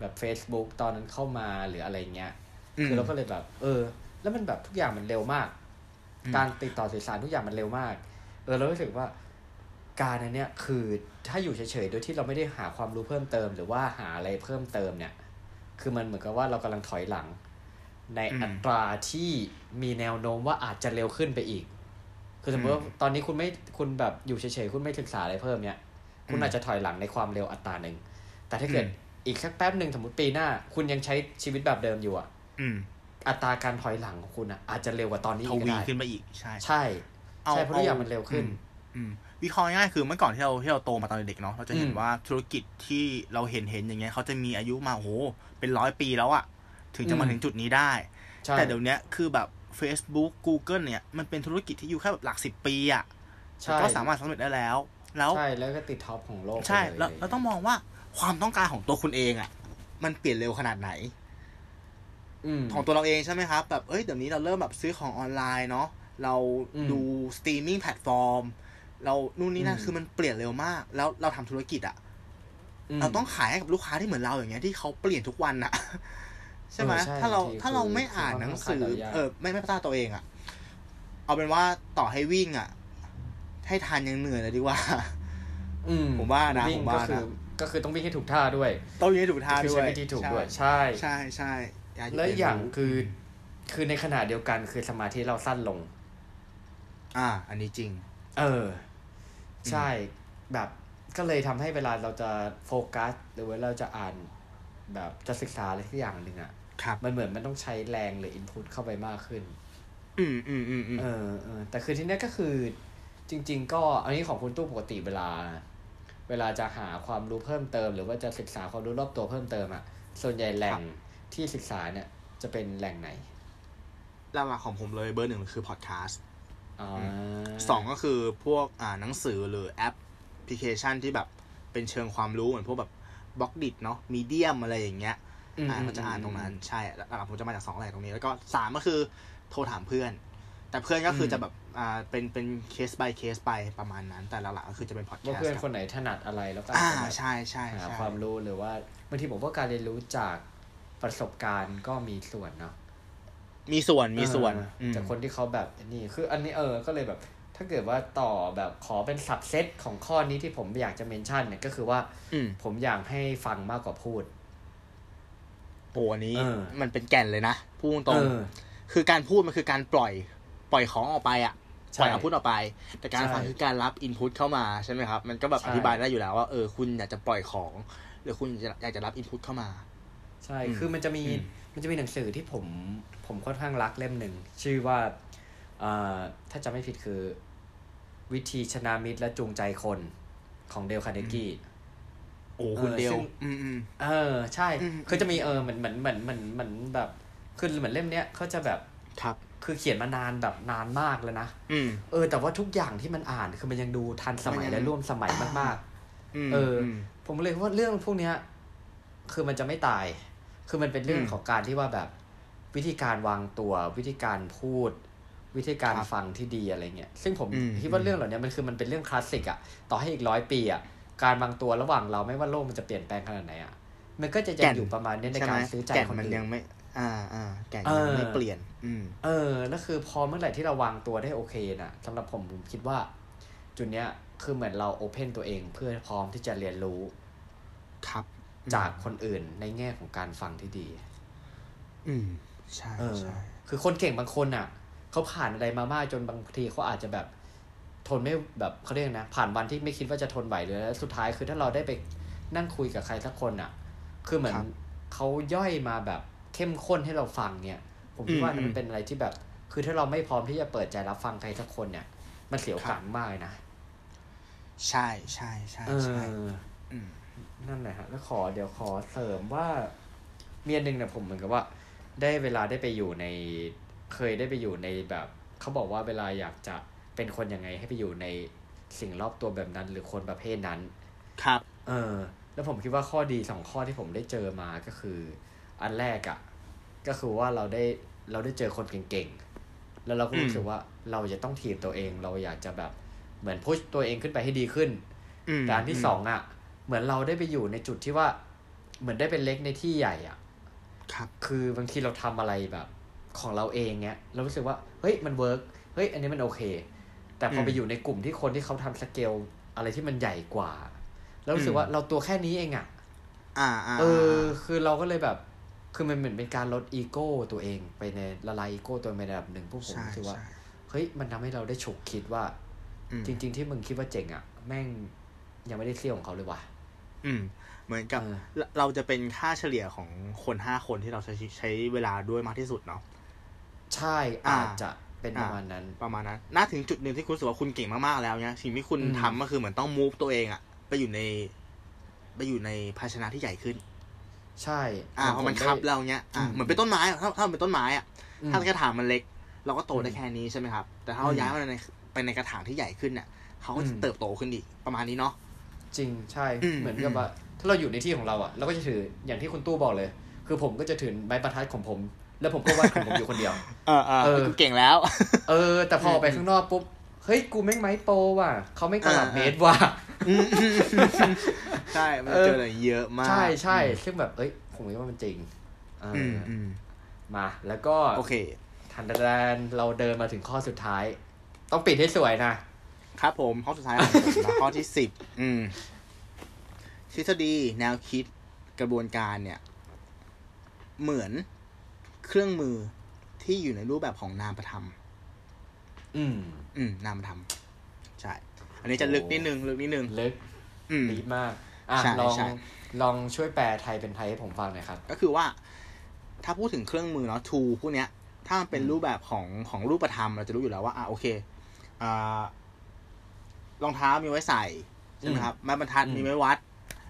[SPEAKER 2] แบบ Facebook ตอนนั้นเข้ามาหรืออะไรเงี้ย
[SPEAKER 1] อืม
[SPEAKER 2] คือเราก็เลยแบบ เออ แล้วมันแบบทุกอย่างมันเร็วมาก
[SPEAKER 1] อืม
[SPEAKER 2] การติดต่อสื่อสารทุกอย่างมันเร็วมาก เออเรารู้สึกว่าการอันเนี้ยคือถ้าอยู่เฉยๆโดยที่เราไม่ได้หาความรู้เพิ่มเติม หรือว่าหาอะไรเพิ่มเติมเนี่ย คือมันเหมือนกับว่าเรากำลังถอยหลัง ใน
[SPEAKER 1] อืม
[SPEAKER 2] อัตราที่มีแนวโน้มว่าอาจจะเร็วขึ้นไปอีก คือสมมติว่า
[SPEAKER 1] อืม
[SPEAKER 2] ตอนนี้คุณไม่คุณแบบอยู่เฉยๆคุณไม่ศึกษาอะไรเพิ่มเนี่ย คุณ
[SPEAKER 1] อืม
[SPEAKER 2] อาจจะถอยหลังในความเร็วอัตราหนึ่งแต่ถ้าเกิด
[SPEAKER 1] อืม
[SPEAKER 2] อีกสักแป๊บหนึ่งสมมติปีหน้า คุณยังใช้ชีวิตแบบเดิมอยู่อะ
[SPEAKER 1] อืม
[SPEAKER 2] อัตราการถอยหลังของคุณอะอาจจะเร็วกว่าตอนนี้
[SPEAKER 1] ท
[SPEAKER 2] อีกก็
[SPEAKER 1] วี
[SPEAKER 2] ได้
[SPEAKER 1] ขึ้นไปอีกใช่
[SPEAKER 2] ใช่ใช่เพราะทุกอย่างมันเร็วขึ้น
[SPEAKER 1] อืมอืมวิเคราะห์ง่ายๆคือเมื่อก่อนที่เราที่เราโตมาตอนเด็กๆเนาะเราจะเห็น
[SPEAKER 2] อืม
[SPEAKER 1] ว่าธุรกิจที่เราเห็นเห็นอย่างเงี้ยเขาจะมีอายุมาโอ้โหเป็นร้อยปีแล้วอะถึงจะมา
[SPEAKER 2] อืม
[SPEAKER 1] ถึงจุดนี้ได้
[SPEAKER 2] ใช่
[SPEAKER 1] แต่เดี๋ยวเนี้ยคือแบบ Facebook Google เนี่ย มันเป็นธุรกิจที่อยู่แค่แบบหลักสิบปีอะ
[SPEAKER 2] ใช่
[SPEAKER 1] ก็สามารถสำเร็จได้แล้ว แล้ว
[SPEAKER 2] ใช่แล้วก็ติด top ของโลก
[SPEAKER 1] ใช่
[SPEAKER 2] ไปเย
[SPEAKER 1] แล้วเราต้องมองว่า ความต้องการของตัวคุณเองอะมันเปลี่ยนเร็วขนาดไหน
[SPEAKER 2] อืม
[SPEAKER 1] ของตัวเราเองใช่ไหมครับ แบบเอ้ยเดี๋ยวนี้เราเริ่มแบบซื้อของออนไลน์เนาะเรา
[SPEAKER 2] อืม
[SPEAKER 1] ดู streaming platform เรานู่นนี่นั่น
[SPEAKER 2] อืม
[SPEAKER 1] คือมันเปลี่ยนเร็วมาก แล้วเราทำธุรกิจอะ
[SPEAKER 2] ม
[SPEAKER 1] เราต้องขายให้กับลูกค้าที่เหมือนเราอย่างเงี้ยที่เขาเปลี่ยนทุกวันอะใช่ไหม
[SPEAKER 2] เออใช่
[SPEAKER 1] ถ้าเรา
[SPEAKER 2] บางที
[SPEAKER 1] ถ้าเรา
[SPEAKER 2] คือ
[SPEAKER 1] ไม่อ่าน
[SPEAKER 2] คือ
[SPEAKER 1] หนัง
[SPEAKER 2] มัน
[SPEAKER 1] สือ
[SPEAKER 2] ต้องขายต่อยาก
[SPEAKER 1] เออ ไม่ไม่พัฒนาตัวเองอะเอาเป็นว่าต่อให้วิ่งอะให้ทานยังเหนื่อยเลยดีกว่า
[SPEAKER 2] อืม
[SPEAKER 1] ผมว่านะ
[SPEAKER 2] วิ่ง
[SPEAKER 1] ผมว่า
[SPEAKER 2] ก็คือ
[SPEAKER 1] นะ
[SPEAKER 2] ก็คือต้องวิ่งให้ถูกท่าด้วย
[SPEAKER 1] ต้องยืนถูกท่า
[SPEAKER 2] คือ
[SPEAKER 1] ด้วย
[SPEAKER 2] ใช้วิธีถูกด้วยใช่
[SPEAKER 1] ใช่ใช่อย่าหยุด
[SPEAKER 2] แล้ว
[SPEAKER 1] เรีน
[SPEAKER 2] อย่าง
[SPEAKER 1] รู้
[SPEAKER 2] คือคือในขณะเดียวกันคือสมาธิเราสั้นลง
[SPEAKER 1] อ่า อันนี้จริง
[SPEAKER 2] เออ ใช่แบบก็เลยทำให้เวลาเราจะโฟกัส หรือว่าเราจะอ่านแบบจะศึกษาอะไรสักอย่างหนึ่งอะ
[SPEAKER 1] ครับ
[SPEAKER 2] มันเหมือนมันต้องใช้แรงหรืออินพุตเข้าไปมากขึ้น
[SPEAKER 1] อืมอืมอืมอืม
[SPEAKER 2] เออเออแต่คือที่เนี้ยก็คือ จริง ๆ ก็อันนี้ของคุณตู้ปกติเวลา เวลาจะหาความรู้เพิ่มเติม หรือว่าจะศึกษาความรู้รอบตัวเพิ่มเติมอะส่วนใหญ่แหล่งที่ศึกษาเนี่ยจะเป็นแหล่งไหน
[SPEAKER 1] หลักๆของผมเลยเบอร์หนึ่งคือพอดแคสต์
[SPEAKER 2] อ๋อ
[SPEAKER 1] สองก็คือพวกอ่าหนังสือหรือแอปพลิเคชันที่แบบเป็นเชิงความรู้เหมือนพวกแบบ Blockdit เนาะ Medium อะไรอย่างเงี้ย
[SPEAKER 2] อืม
[SPEAKER 1] อ่าก็จะอ่านตรงนั้นใช่หลักๆผมจะมาจากสองแหล่งตรงนี้ แล้วก็สามก็คือโทรถามเพื่อน แต่เพื่อนก็คือจะแบบอ่าเป็นเป็นเคส by เคสไปประมาณนั้น แต่หลักๆก็คือจะเป็นพอดแคสต์ว่า
[SPEAKER 2] เพื่อน
[SPEAKER 1] ครับ
[SPEAKER 2] คนไหนถนัดอะไรแล้วก็
[SPEAKER 1] อ่า
[SPEAKER 2] อาจจะแบบ
[SPEAKER 1] ใช่ใช่
[SPEAKER 2] หา
[SPEAKER 1] ใช่
[SPEAKER 2] ความรู้หรือว่าบางทีผมว่าการเรียนรู้จากประสบการณ์ก็มีส่วนเนาะ
[SPEAKER 1] มีส่วนมีส่วน
[SPEAKER 2] เออ
[SPEAKER 1] อืม
[SPEAKER 2] จากคนที่เขาแบบนี่คืออันนี้เออก็เลยแบบ ถ้าเกิดว่าต่อแบบขอเป็นสับเซตของข้อนี้ที่ผมอยากจะเมนชั่นเนี่ยก็คือว่า
[SPEAKER 1] อืม
[SPEAKER 2] ผมอยากให้ฟังมากกว่าพูด
[SPEAKER 1] โอ้อันนี้
[SPEAKER 2] เออ
[SPEAKER 1] มันเป็นแก่นเลยนะพูดตรง
[SPEAKER 2] เออ
[SPEAKER 1] ๆคือการพูดมันคือการปล่อย ปล่อยของออกไปอะ
[SPEAKER 2] ใช่
[SPEAKER 1] ปล่อยเอาพูดออกไป แต่การ
[SPEAKER 2] ใช่
[SPEAKER 1] ฟังคือการรับอินพุตเข้ามาใช่ไหมครับ มันก็แบบ
[SPEAKER 2] ใช่
[SPEAKER 1] อธิบายได้อยู่แล้วว่าเออคุณอยากจะปล่อยของ หรือคุณอยากจะรับอิ put เข้ามา
[SPEAKER 2] ใช่
[SPEAKER 1] อืม
[SPEAKER 2] คือมันจะมี
[SPEAKER 1] อืม
[SPEAKER 2] มันจะมีหนังสือที่ผมผมค่อนข้างรักเล่มหนึ่ง ชื่อว่าอ่าถ้าจำไม่ผิดคือ วิธีชนะมิตรและจูงใจคนของเดลคาร์เนกี้
[SPEAKER 1] โอ้คุณ
[SPEAKER 2] เออ
[SPEAKER 1] เดียว
[SPEAKER 2] ซึ่ง
[SPEAKER 1] อืมอืม
[SPEAKER 2] เออ ใช่
[SPEAKER 1] อืม
[SPEAKER 2] คือจะมีเออเหมือนเหมือนเหมือนเหมือนเหมือนแบบคือเหมือนเล่มเนี้ยเขาจะแบบ
[SPEAKER 1] ครับ
[SPEAKER 2] คือเขียนมานานแบบนานมากแล้วนะ
[SPEAKER 1] อืม
[SPEAKER 2] เออ แต่ว่าทุกอย่างที่มันอ่านคือมันยังดูทันสมัย
[SPEAKER 1] มันยัง
[SPEAKER 2] และร่วมสมัยมาก
[SPEAKER 1] อืม
[SPEAKER 2] เอออื
[SPEAKER 1] ม
[SPEAKER 2] ๆผมเลยว่าเรื่องพวกเนี้ย คือมันจะไม่ตาย คือมันเป็นเรื่อง
[SPEAKER 1] อืม
[SPEAKER 2] ของการที่ว่าแบบวิธีการวางตัววิธีการพูด วิธีการ
[SPEAKER 1] ครับ
[SPEAKER 2] ฟังที่ดีอะไรเงี้ยซึ่งผม
[SPEAKER 1] อืม
[SPEAKER 2] คิดว่าเรื่องเหล่านี้มันคือมันเป็นเรื่องคลาสสิกอะต่อให้อีกร้อยปีอะการวางตัวระหว่างเราไม่ว่าโลกมันจะเปลี่ยนแปลงขนาดไหนอะมันก็จะยังอยู่ประมาณเนี้ยใน
[SPEAKER 1] ใช่ไห
[SPEAKER 2] กามรซื้อใจ
[SPEAKER 1] แก่น
[SPEAKER 2] คน
[SPEAKER 1] มัน
[SPEAKER 2] อื่
[SPEAKER 1] ยัง
[SPEAKER 2] น
[SPEAKER 1] ไม่ อ่าอ่าแก่น
[SPEAKER 2] เออ
[SPEAKER 1] ยังไม่เปลี่ยน อืม
[SPEAKER 2] เออแล้วคือพอเมื่อไหร่ที่เราวางตัวได้โอเคน่ะสำหรับผมผมคิดว่า จุดเนี้ยคือเหมือนเราโอเพนตัวเองเพื่อพร้อมที่จะเรียนรู้
[SPEAKER 1] ครับ
[SPEAKER 2] จากคนอื่นในแง่ของการฟังที่ดี
[SPEAKER 1] อืม ใช่
[SPEAKER 2] เออ
[SPEAKER 1] ใช่
[SPEAKER 2] คือคนเก่งบางคนอะเขาผ่านอะไรมามากจนบางทีเขาอาจจะแบบ ทนไม่แบบเขาเรียกนะ ผ่านวันที่ไม่คิดว่าจะทนไหวเลยแล้วสุดท้ายคือถ้าเราได้ไปนั่งคุยกับใครสักคนอะ คือเหมือนเขาย่อยมาแบบ เข้มข้นให้เราฟังเนี่ย ผมคิดว่ามันเป็นอะไรที่แบบ คือถ้าเราไม่พร้อมที่จะเปิดใจรับฟังใครสักคนเนี่ย มันเสียโอกาสมากเลยนะ
[SPEAKER 1] ใช่ใช่ใช่
[SPEAKER 2] เอ
[SPEAKER 1] ใช่
[SPEAKER 2] อ
[SPEAKER 1] อืม
[SPEAKER 2] นั่นแหละฮะแล้วขอเดี๋ยวขอเสริมว่า เมียหนึ่งเนี่ยผมเหมือนกับว่า ได้เวลาได้ไปอยู่ใน เคยได้ไปอยู่ในแบบเขาบอกว่าเวลาอยากจะเป็นคนยังไงให้ไปอยู่ในสิ่งรอบตัวแบบนั้น หรือคนประเภทนั้น
[SPEAKER 1] ครับ
[SPEAKER 2] เออ แล้วผมคิดว่าข้อดีสองข้อที่ผมได้เจอมาก็คือ อันแรกอะ่ะ ก็คือว่าเราได้เราได้เจอคนเก่งๆ แล้วเราก็
[SPEAKER 1] อืม
[SPEAKER 2] รู้สึกว่าเราจะต้องถีบตัวเอง เราอยากจะแบบเหมือน push ตัวเองขึ้นไปให้ดีขึ้น
[SPEAKER 1] อืม
[SPEAKER 2] แต่อันที่สองอะ เหมือนเราได้ไปอยู่ในจุดที่ว่า เหมือนได้เป็นเล็กในที่ใหญ่อะ
[SPEAKER 1] ครับ
[SPEAKER 2] คือบางทีเราทำอะไรแบบ ของเราเองเนี้ย เรารู้สึกว่า เฮ้ยมัน work เฮ้ย อันนี้มันโอเค แต่พอ
[SPEAKER 1] อืม
[SPEAKER 2] ไปอยู่ในกลุ่มที่คนที่เขาทำสเกลอะไรที่มันใหญ่กว่า แล้วรู้สึก
[SPEAKER 1] อืม
[SPEAKER 2] ว่าเราตัวแค่นี้เองอะ
[SPEAKER 1] อ่าอ่า
[SPEAKER 2] เออ คือเราก็เลยแบบ คือมันเหมือนเป็นการลดอีโก้ตัวเองไปในละลายอีโก้ตัวเองในระดับหนึ่งพวกผม
[SPEAKER 1] ใช่
[SPEAKER 2] รู้สึกว่า
[SPEAKER 1] ใช่
[SPEAKER 2] เฮ้ยมันทำให้เราได้ฉุกคิดว่า
[SPEAKER 1] อืม
[SPEAKER 2] จริง ๆ ที่มึงคิดว่าเจ๋งอะ แม่งยังไม่ได้เที่ยวของเขาเลยว่ะ
[SPEAKER 1] อืม เหมือนกับ
[SPEAKER 2] เออ
[SPEAKER 1] เราเราจะเป็นค่าเฉลี่ยของคนห้าคนที่เราใช้ใช้เวลาด้วยมากที่สุดเนาะ
[SPEAKER 2] ใช่
[SPEAKER 1] อ่า
[SPEAKER 2] อาจจะเป็นประมาณนั้น
[SPEAKER 1] ประมาณนั้นน่าถึงจุดหนึ่งที่คุณรู้สึกว่าคุณเก่งมากๆแล้วเนี่ยสิ่งที่คุณ
[SPEAKER 2] อืม
[SPEAKER 1] ทำก็คือเหมือนต้องมูฟตัวเองอะไปอยู่ใน ไปอยู่ในภาชนะที่ใหญ่ขึ้น
[SPEAKER 2] ใช่
[SPEAKER 1] อ่าพอมันคับเราเนี้ยอ่า
[SPEAKER 2] อืม
[SPEAKER 1] เหมือนเป็นต้นไม้อะถ้าถ้ามันเป็นต้นไม้อะ
[SPEAKER 2] อืม
[SPEAKER 1] ถ้ากระถางมันเล็ก เราก็โตได้
[SPEAKER 2] อืม
[SPEAKER 1] แค่นี้ใช่ไหมครับ แต่ถ้าเรา
[SPEAKER 2] อืม
[SPEAKER 1] ย้ายมันในไปในกระถางที่ใหญ่ขึ้นเนี่ยเขาก็จะ
[SPEAKER 2] อืม
[SPEAKER 1] เติบโตขึ้นอีกประมาณนี้เนาะ
[SPEAKER 2] จริงใช่
[SPEAKER 1] อืม
[SPEAKER 2] เหมือนกับว่าถ้าเราอยู่ในที่ของเราอะเราก็จะถืออย่างที่คุณตู้บอกเลย คือผมก็จะถือไม้บรรทัดของผม แล้วผมก็วาดของผมอยู่คนเดียว
[SPEAKER 1] เออเออ
[SPEAKER 2] เออ
[SPEAKER 1] กูเก่งแล้ว
[SPEAKER 2] เออ แต่พอออกไปข้างนอกปุ๊บเฮ้ยกูแม่งไม้โปรว่ะเขาไม่งตลับเมตรว่ะ
[SPEAKER 1] ใช่มัน
[SPEAKER 2] เออ
[SPEAKER 1] เจออะไรเยอะมาก
[SPEAKER 2] ใช่ใช่ซึ่งแบบเอ้ย ผมคิดว่ามันจริงเออ
[SPEAKER 1] อืม
[SPEAKER 2] อ
[SPEAKER 1] อืม
[SPEAKER 2] มา แล้วก็
[SPEAKER 1] โอเค
[SPEAKER 2] ทันแดนเราเดินมาถึงข้อสุดท้าย ต้องปิดให้สวยนะ
[SPEAKER 1] ครับผม ข้อสุดท้ายของผมนะข้อที่สิบอืมทฤษฎีแนวคิดกระบวนการเนี่ย เหมือนเครื่องมือที่อยู่ในรูปแบบของนามธรรม
[SPEAKER 2] อืม
[SPEAKER 1] อืม นามธรรม ใช่ อันนี้จะลึกนิดนึงลึกนิดนึง
[SPEAKER 2] ลึก
[SPEAKER 1] อืม
[SPEAKER 2] ดีมากอะ
[SPEAKER 1] ใช่
[SPEAKER 2] ลอง
[SPEAKER 1] ใช่
[SPEAKER 2] ลองช่วยแปลไทยเป็นไทยให้ผมฟังหน่อยครับ
[SPEAKER 1] ก็คือว่า ถ้าพูดถึงเครื่องมือเนาะทูพวกเนี้ย ถ้ามันเป็น
[SPEAKER 2] อืม
[SPEAKER 1] รูปแบบของของรูปธรรมเราจะรู้อยู่แล้วว่าอะโอเคอ่ารองเท้ามีไว้ใส่ใช่ไหมครับไม้บรรทัดมีไว้วัด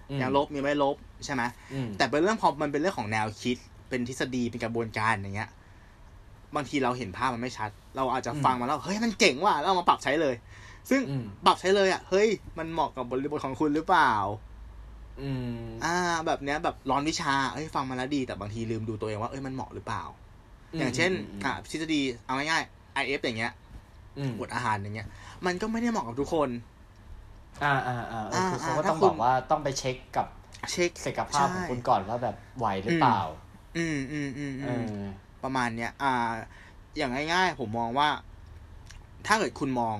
[SPEAKER 2] อืม
[SPEAKER 1] ยางลบมีไว้ลบใช่ไหม
[SPEAKER 2] อืม
[SPEAKER 1] แต่เป็นเรื่องพอมันเป็นเรื่องของแนวคิด เป็นทฤษฎีเป็นกระบวนการอย่างเงี้ย บางทีเราเห็นภาพมันไม่ชัด เราอาจจะฟังมาแล้วเฮ้ยมันเจ๋งว่ะแล้วเอามาปรับใช้เลย ซึ่ง
[SPEAKER 2] อืม
[SPEAKER 1] ปรับใช้เลยอะ เฮ้ย มันเหมาะกับบริบทของคุณหรือเปล่า
[SPEAKER 2] อืม
[SPEAKER 1] อ่า แบบเนี้ยแบบร้อนวิชาเอ้ย ฟังมาแล้วดี แต่บางทีลืมดูตัวเองว่า เอ้ย มันเหมาะหรือเปล่า อย่างเช่น อ่าทฤษฎีเอาง่ายๆ IF อย่างเงี้ย
[SPEAKER 2] อืม
[SPEAKER 1] อดอาหารอย่างเงี้ย มันก็ไม่ได้เหมาะกับทุกคน
[SPEAKER 2] อ่าอ่าอ่าเออคือเขาก็
[SPEAKER 1] อ่า
[SPEAKER 2] ต้อง
[SPEAKER 1] ถ้าคุ
[SPEAKER 2] บ
[SPEAKER 1] ณ
[SPEAKER 2] อกว่าต้องไปเช็คกับ
[SPEAKER 1] เช็ค
[SPEAKER 2] ศักยภาพของคุณก่อนว่าแบบไหวหรือเปล่า
[SPEAKER 1] อืมอืมอืม
[SPEAKER 2] เอ
[SPEAKER 1] อืม
[SPEAKER 2] อ
[SPEAKER 1] ประมาณเนี้ย อ่า อย่างง่ายๆ ผมมองว่า ถ้าเกิดคุณมอง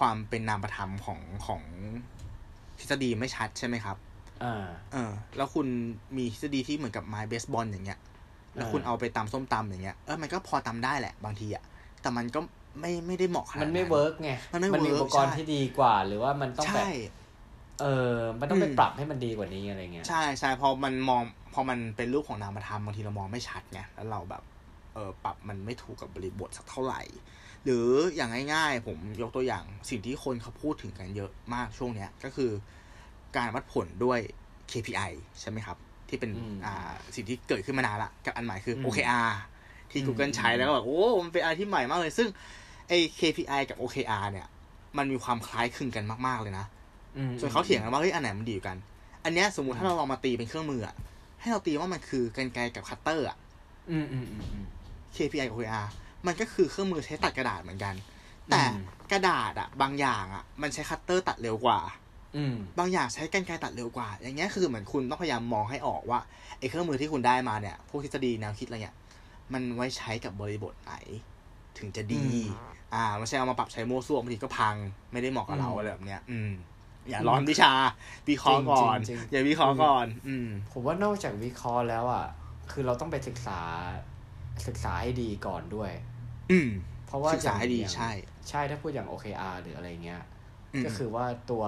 [SPEAKER 1] ความเป็นนามธรรมของของทฤษฎีไม่ชัดใช่ไหมครับ
[SPEAKER 2] อ่า
[SPEAKER 1] เออ แล้วคุณมีทฤษฎีที่เหมือนกับไม้เบสบอลอย่างเงี้ย แล้วคุณ
[SPEAKER 2] เออ
[SPEAKER 1] เอาไปตำส้มตำอย่างเงี้ย เออ มันก็พอตำได้แหละบางทีอะแต่มันก็ไม่ไม่ได้เหมาะขนาด
[SPEAKER 2] มันไม่
[SPEAKER 1] นั้น
[SPEAKER 2] work ไง
[SPEAKER 1] มันไม่
[SPEAKER 2] มี
[SPEAKER 1] work
[SPEAKER 2] อุปกรณ์
[SPEAKER 1] ใช่
[SPEAKER 2] ที่ดีกว่า หรือว่ามันต้องแบบ
[SPEAKER 1] ใช่
[SPEAKER 2] เออ มันต้องไป
[SPEAKER 1] อืม
[SPEAKER 2] ปรับให้มันดีกว่านี้อะไรเงี้ย
[SPEAKER 1] ใช่ใช่พอมันมองพอมันเป็นรูปของนามธรรมบางทีเรามองไม่ชัดไง แล้วเราแบบ เออปรับมันไม่ถูกกับบริบทสักเท่าไหร่ หรืออย่างง่ายๆ ผมยกตัวอย่างสิ่งที่คนเขาพูดถึงกันเยอะมากช่วงเนี้ยก็คือการวัดผลด้วย KPI ใช่ไหมครับ ที่เป็น
[SPEAKER 2] อืม
[SPEAKER 1] อ่าสิ่งที่เกิดขึ้นมานานละกับอันใหม่คือ
[SPEAKER 2] อืม
[SPEAKER 1] OKR ที่
[SPEAKER 2] อืม
[SPEAKER 1] Google ใช้
[SPEAKER 2] อืม
[SPEAKER 1] แล้วก็แบบโอ้มันเป็นอะไรที่ใหม่มากเลย ซึ่งไอ้ KPI กับ OKR เนี่ย มันมีความคล้ายคลึงกันมาก ๆเลยนะ
[SPEAKER 2] อืม
[SPEAKER 1] ส่วนเขาเถียงกันว่าเฮ้ยอันไหนมันดีกว่ากัน อันเนี้ยสมมุติถ้าเราลองมาตีเป็นเครื่องมืออะให้เราตีว่ามันคือกรรไกรกับคัตเตอร์อะ
[SPEAKER 2] อืมอืมอืมอืม
[SPEAKER 1] KPI กับ OKR มันก็คือเครื่องมือใช้ตัดกระดาษเหมือนกัน แต่
[SPEAKER 2] อืม
[SPEAKER 1] กระดาษอะบางอย่างอะมันใช้คัตเตอร์ตัดเร็วกว่า
[SPEAKER 2] อืม
[SPEAKER 1] บางอย่างใช้กรรไกรตัดเร็วกว่า อย่างเงี้ยคือเหมือนคุณต้องพยายามมองให้ออกว่าไอ้เครื่องมือที่คุณได้มาเนี่ย พวกทฤษฎีแนวคิดอะไรเนี่ยมันไว้ใช้กับบริบทไหน ถึงจะดี อ่าไม่ใช่เอามาปรับใช้โม้ซั่วบางทีก็พัง ไม่ได้เหมาะกับเราอะไรแบบเนี้ย อืม อย่าร้อนวิชา วิเคราะห์ก่อน
[SPEAKER 2] จริงๆจริงๆ
[SPEAKER 1] อย่าวิเคราะห์ก่อน อืม
[SPEAKER 2] ผมว่านอกจากวิเคราะห์แล้วอะ คือเราต้องไปศึกษาศึกษาให้ดีก่อนด้วย
[SPEAKER 1] อืม
[SPEAKER 2] เพราะว่า
[SPEAKER 1] ศึกษาให้ดี
[SPEAKER 2] อย่ง
[SPEAKER 1] ใช่
[SPEAKER 2] ใช่ถ้าพูดอย่าง OKR หรืออะไรเงี้ย
[SPEAKER 1] อืม
[SPEAKER 2] ก็คือว่าตัว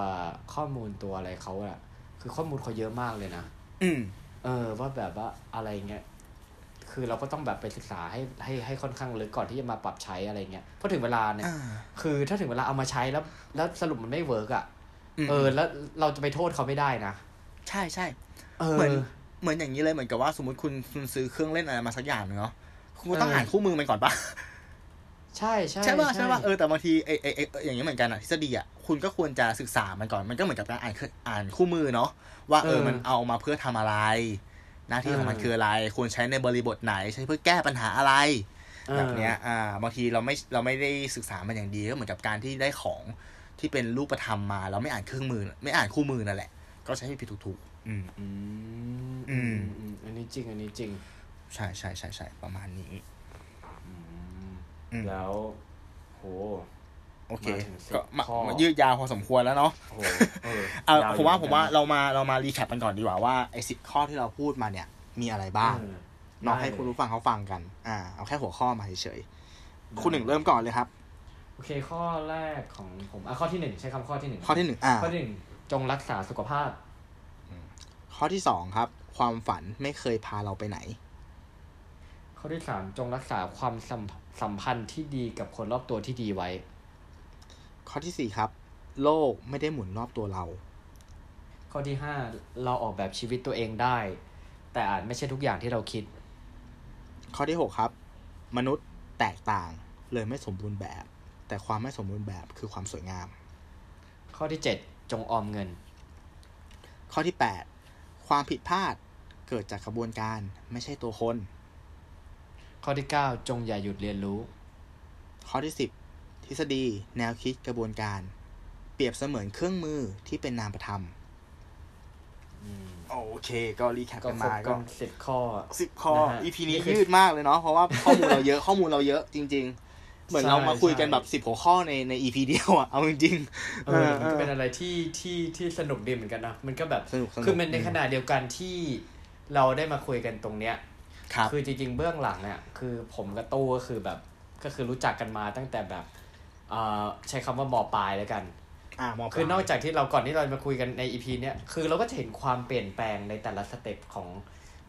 [SPEAKER 2] ข้อมูลตัวอะไรเขาอะคือข้อมูลเขาเยอะมากเลยนะ
[SPEAKER 1] อืม
[SPEAKER 2] เออ ว่าแบบว่าอะไรเงี้ยคือเราก็ต้องแบบไปศึกษาให้ให้ให้ค่อนข้างลึกก่อนที่จะมาปรับใช้อะไรเงี้ยเพราะถึงเวลาเนี่ย
[SPEAKER 1] อ่า
[SPEAKER 2] คือถ้าถึงเวลาเอามาใช้แล้ว แล้วสรุปมันไม่ work อะ อื
[SPEAKER 1] ม
[SPEAKER 2] เออ แล้วเราจะไปโทษเขาไม่ได้นะ
[SPEAKER 1] ใช่ใช่
[SPEAKER 2] เออ
[SPEAKER 1] เหมือนเหมือนอย่างนี้เลยเหมือนกับว่าสมมติคุณคุณซื้อเครื่องเล่นอะไรมาสักอย่างหนึ่งเนาะคุณก็ต้อง
[SPEAKER 2] เอออ่
[SPEAKER 1] อ่านคู่มือมันก่อนปะ
[SPEAKER 2] ใช่ใช่
[SPEAKER 1] ใช่ป่ะใช่ป่ะเออแต่บางทีไอไอไอ้อย่างนี้เหมือนกันอะทฤษฎีอะคุณก็ควรจะศึกษามันก่อนมันก็เหมือนกับการอ่านเคอ่านคู่มือเนาะว่าเออมันเอามาเพื่อทำอะไร หน้าที่ของมันคืออะไร ควรใช้ในบริบทไหนใช้เพื่อแก้ปัญหาอะไร
[SPEAKER 2] ออ
[SPEAKER 1] แบบเนี้ยอ่าบางทีเราไม่เราไม่ได้ศึกษามันอย่างดีก็เหมือนกับการที่ได้ของที่เป็นรูปธรรมมาเราไม่อ่านเครื่องมือ ไม่อ่านคู่มือนั่นแหละ ก็ใช้ผิดถูกๆอืม
[SPEAKER 2] อืม
[SPEAKER 1] อืม
[SPEAKER 2] อืมอันนี้จริง อันนี้จริง
[SPEAKER 1] ใช่ใช่ใช่ใช่ประมาณนี้
[SPEAKER 2] อืม
[SPEAKER 1] อืม
[SPEAKER 2] แล้วโห
[SPEAKER 1] โอเค
[SPEAKER 2] มาถึงสิบ
[SPEAKER 1] ก็มา
[SPEAKER 2] ข้อ
[SPEAKER 1] มายืดยาวพอสมควรแล้วเนาะ
[SPEAKER 2] โหเออ
[SPEAKER 1] เอา
[SPEAKER 2] ย
[SPEAKER 1] ผมว่า
[SPEAKER 2] อยู่
[SPEAKER 1] ผมว่า
[SPEAKER 2] เหอนกัน
[SPEAKER 1] เรามาเรามารีแคปกันก่อนดีกว่าว่าไอ้สิบข้อที่เราพูดมาเนี่ย มีอะไรบ้าง
[SPEAKER 2] เออ
[SPEAKER 1] เนาะ
[SPEAKER 2] ได้
[SPEAKER 1] ให้คุณผู้ฟังเขาฟังกัน อ่า เอาแค่หัวข้อมาเฉยๆคุณหนึ่งเริ่มก่อนเลยครับ
[SPEAKER 2] โอเคข้อแรกของผมอะข้อที่หนึ่งใช้คำข้อที่หนึ่ง
[SPEAKER 1] ข้อที่หนึ่งอ่า
[SPEAKER 2] ข้อที่หนึ่งจงรักษาสุขภาพ
[SPEAKER 1] ข้อที่สองครับ ความฝันไม่เคยพาเราไปไหน
[SPEAKER 2] ข้อที่สามจงรักษาความสัม สัมพันธ์ที่ดีกับคนรอบตัวที่ดีไว้
[SPEAKER 1] ข้อที่สี่ครับ โลกไม่ได้หมุนรอบตัวเรา
[SPEAKER 2] ข้อที่ห้าเราออกแบบชีวิตตัวเองได้ แต่อาจไม่ใช่ทุกอย่างที่เราคิด
[SPEAKER 1] ข้อที่หกครับ มนุษย์แตกต่างเลยไม่สมบูรณ์แบบ แต่ความไม่สมบูรณ์แบบคือความสวยงาม
[SPEAKER 2] ข้อที่เจ็ดจงออมเงิน
[SPEAKER 1] ข้อที่แปดความผิดพลาดเกิดจากกระบวนการไม่ใช่ตัวคน
[SPEAKER 2] ข้อที่เก้าจงอย่าหยุดเรียนรู้
[SPEAKER 1] ข้อที่สิบทฤษฎี แนวคิดกระบวนการ เปรียบเสมือนเครื่องมือที่เป็นนามธรรมโอเค ก็รีแคป
[SPEAKER 2] ก็
[SPEAKER 1] กัน
[SPEAKER 2] ครบ
[SPEAKER 1] มา
[SPEAKER 2] กั
[SPEAKER 1] ก็
[SPEAKER 2] นสิบข้อ
[SPEAKER 1] สิบข้อ
[SPEAKER 2] นะฮะ
[SPEAKER 1] EP นี้
[SPEAKER 2] นี่คือ
[SPEAKER 1] ยืดมากเลยเนาะเพราะว่าข้อมูลเราเยอะข้อมูลเราเยอะจริง ๆ เหมือน
[SPEAKER 2] ใช่
[SPEAKER 1] เรามาคุยกัน
[SPEAKER 2] ใช่
[SPEAKER 1] แบบสิบหัวข้อในใน EP เดียวอะเอาจริงๆ
[SPEAKER 2] เออมันก็เป็นอะไรที่ที่ที่สนุกดีเหมือนกันนะมันก็แบบ
[SPEAKER 1] สนุกสนุก
[SPEAKER 2] คือมันในขณะเดียวกันที่เราได้มาคุยกันตรงเนี้ย
[SPEAKER 1] ครับ
[SPEAKER 2] คือจริงๆเบื้องหลังเนี่ยคือผมกับตู้ก็คือแบบก็คือรู้จักกันมาตั้งแต่แบบเอ่อใช้คำว่ามปลายแล้วกัน
[SPEAKER 1] อ่ามอง
[SPEAKER 2] คือนอกจากที่เราก่อนที่เรามาคุยกันในอีพีเนี้ยคือเราก็จะเห็นความเปลี่ยนแปลงในแต่ละสเต็ปของ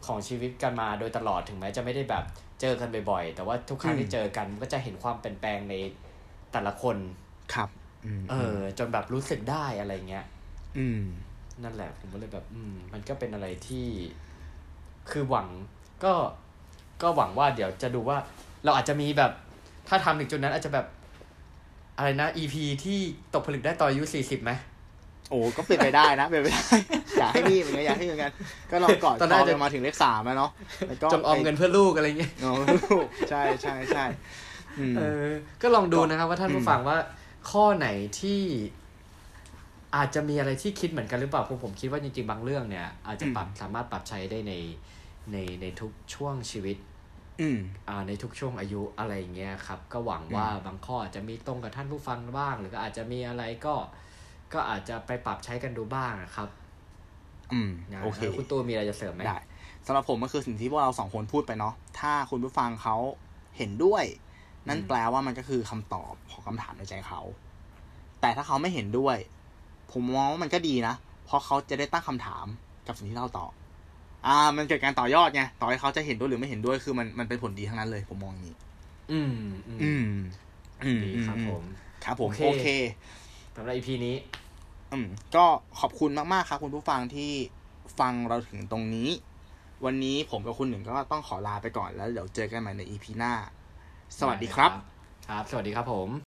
[SPEAKER 2] ของชีวิตกันมาโดยตลอดถึงแม้จะไม่ได้แบบเจอกันบ่อยๆ แต่ว่าทุกครั้งที่เจอกันก็จะเห็นความเปลี่ยนแปลงในแต่ละคน
[SPEAKER 1] ครับอืม
[SPEAKER 2] เออ จนแบบรู้สึกได้อะไรเงี้ย
[SPEAKER 1] อืม
[SPEAKER 2] นั่นแหละผมก็เลยแบบ อืม มันก็เป็นอะไรที่ คือหวัง ก็ก็หวังว่าเดี๋ยวจะดูว่าเราอาจจะมีแบบถ้าทำถึงจุดนั้นอาจจะแบบอะไรนะ EP ที่ตกผลึกได้ต่อนอายุสี่สิบไหม
[SPEAKER 1] โอ้ก็เป็นไปได้นะเป็นไปได้อยากให้พี่เหมือนกันอยากให้เหมือนกัน ก็ลองก่อน
[SPEAKER 2] ตอนแรก
[SPEAKER 1] พ
[SPEAKER 2] จะ
[SPEAKER 1] มาถึงเลขสามแล้วเนาะแล้วก็
[SPEAKER 2] จงออมเงินเพื่อลูกอะไรเงี้ย
[SPEAKER 1] อ๋อใช่ใช่ใช่อืม
[SPEAKER 2] เออ ก็ลองดูนะครับว่าท่านผู้ฟังว่า ข้อไหนที่อาจจะมีอะไรที่คิดเหมือนกันหรือเปล่าผมผมคิดว่าจริงๆบางเรื่องเนี่ย อาจจะปรับสามารถปรับใช้ได้ใน ในในทุกช่วงชีวิต
[SPEAKER 1] อืม
[SPEAKER 2] อ่าในทุกช่วงอายุอะไรอย่างเงี้ยครับ ก็หวังว่าบางข้ออาจจะมีตรงกับท่านผู้ฟังบ้าง หรือก็อาจจะมีอะไรก็ ก็อาจจะไปปรับใช้กันดูบ้างนะครับ
[SPEAKER 1] อืม
[SPEAKER 2] นะ
[SPEAKER 1] โอเค
[SPEAKER 2] แล้วคุณตัวมีอะไรจะเสริมไหม
[SPEAKER 1] ได้สำหรับผมก็คือสิ่งที่พวกเราสองคนพูดไปเนาะถ้าคุณผู้ฟังเขาเห็นด้วย นั่นแปลว่ามันก็คือคำตอบของคำถามในใจเขา แต่ถ้าเขาไม่เห็นด้วย ผมมองว่ามันก็ดีนะเพราะเขาจะได้ตั้งคำถามกับสิ่งที่เราตอบ อ่า มันเกิดการต่อยอดไงต่อให้เขาจะเห็นด้วยหรือไม่เห็นด้วยคือมันมันเป็นผลดีทั้งนั้นเลย ผมมองอย่างนี้
[SPEAKER 2] อืมอืม
[SPEAKER 1] อืม อืม
[SPEAKER 2] ดีครับผม
[SPEAKER 1] ครับผม
[SPEAKER 2] โอเค
[SPEAKER 1] โอเค
[SPEAKER 2] สำหรับ EP นี้
[SPEAKER 1] อืม ก็ขอบคุณมากๆครับคุณผู้ฟังที่ฟังเราถึงตรงนี้ วันนี้ผมกับคุณหนึ่งก็ต้องขอลาไปก่อนแล้วเดี๋ยวเจอกันใหม่ใน EP หน้า สวัสดีครับ
[SPEAKER 2] ครับ สวัสดีครับผม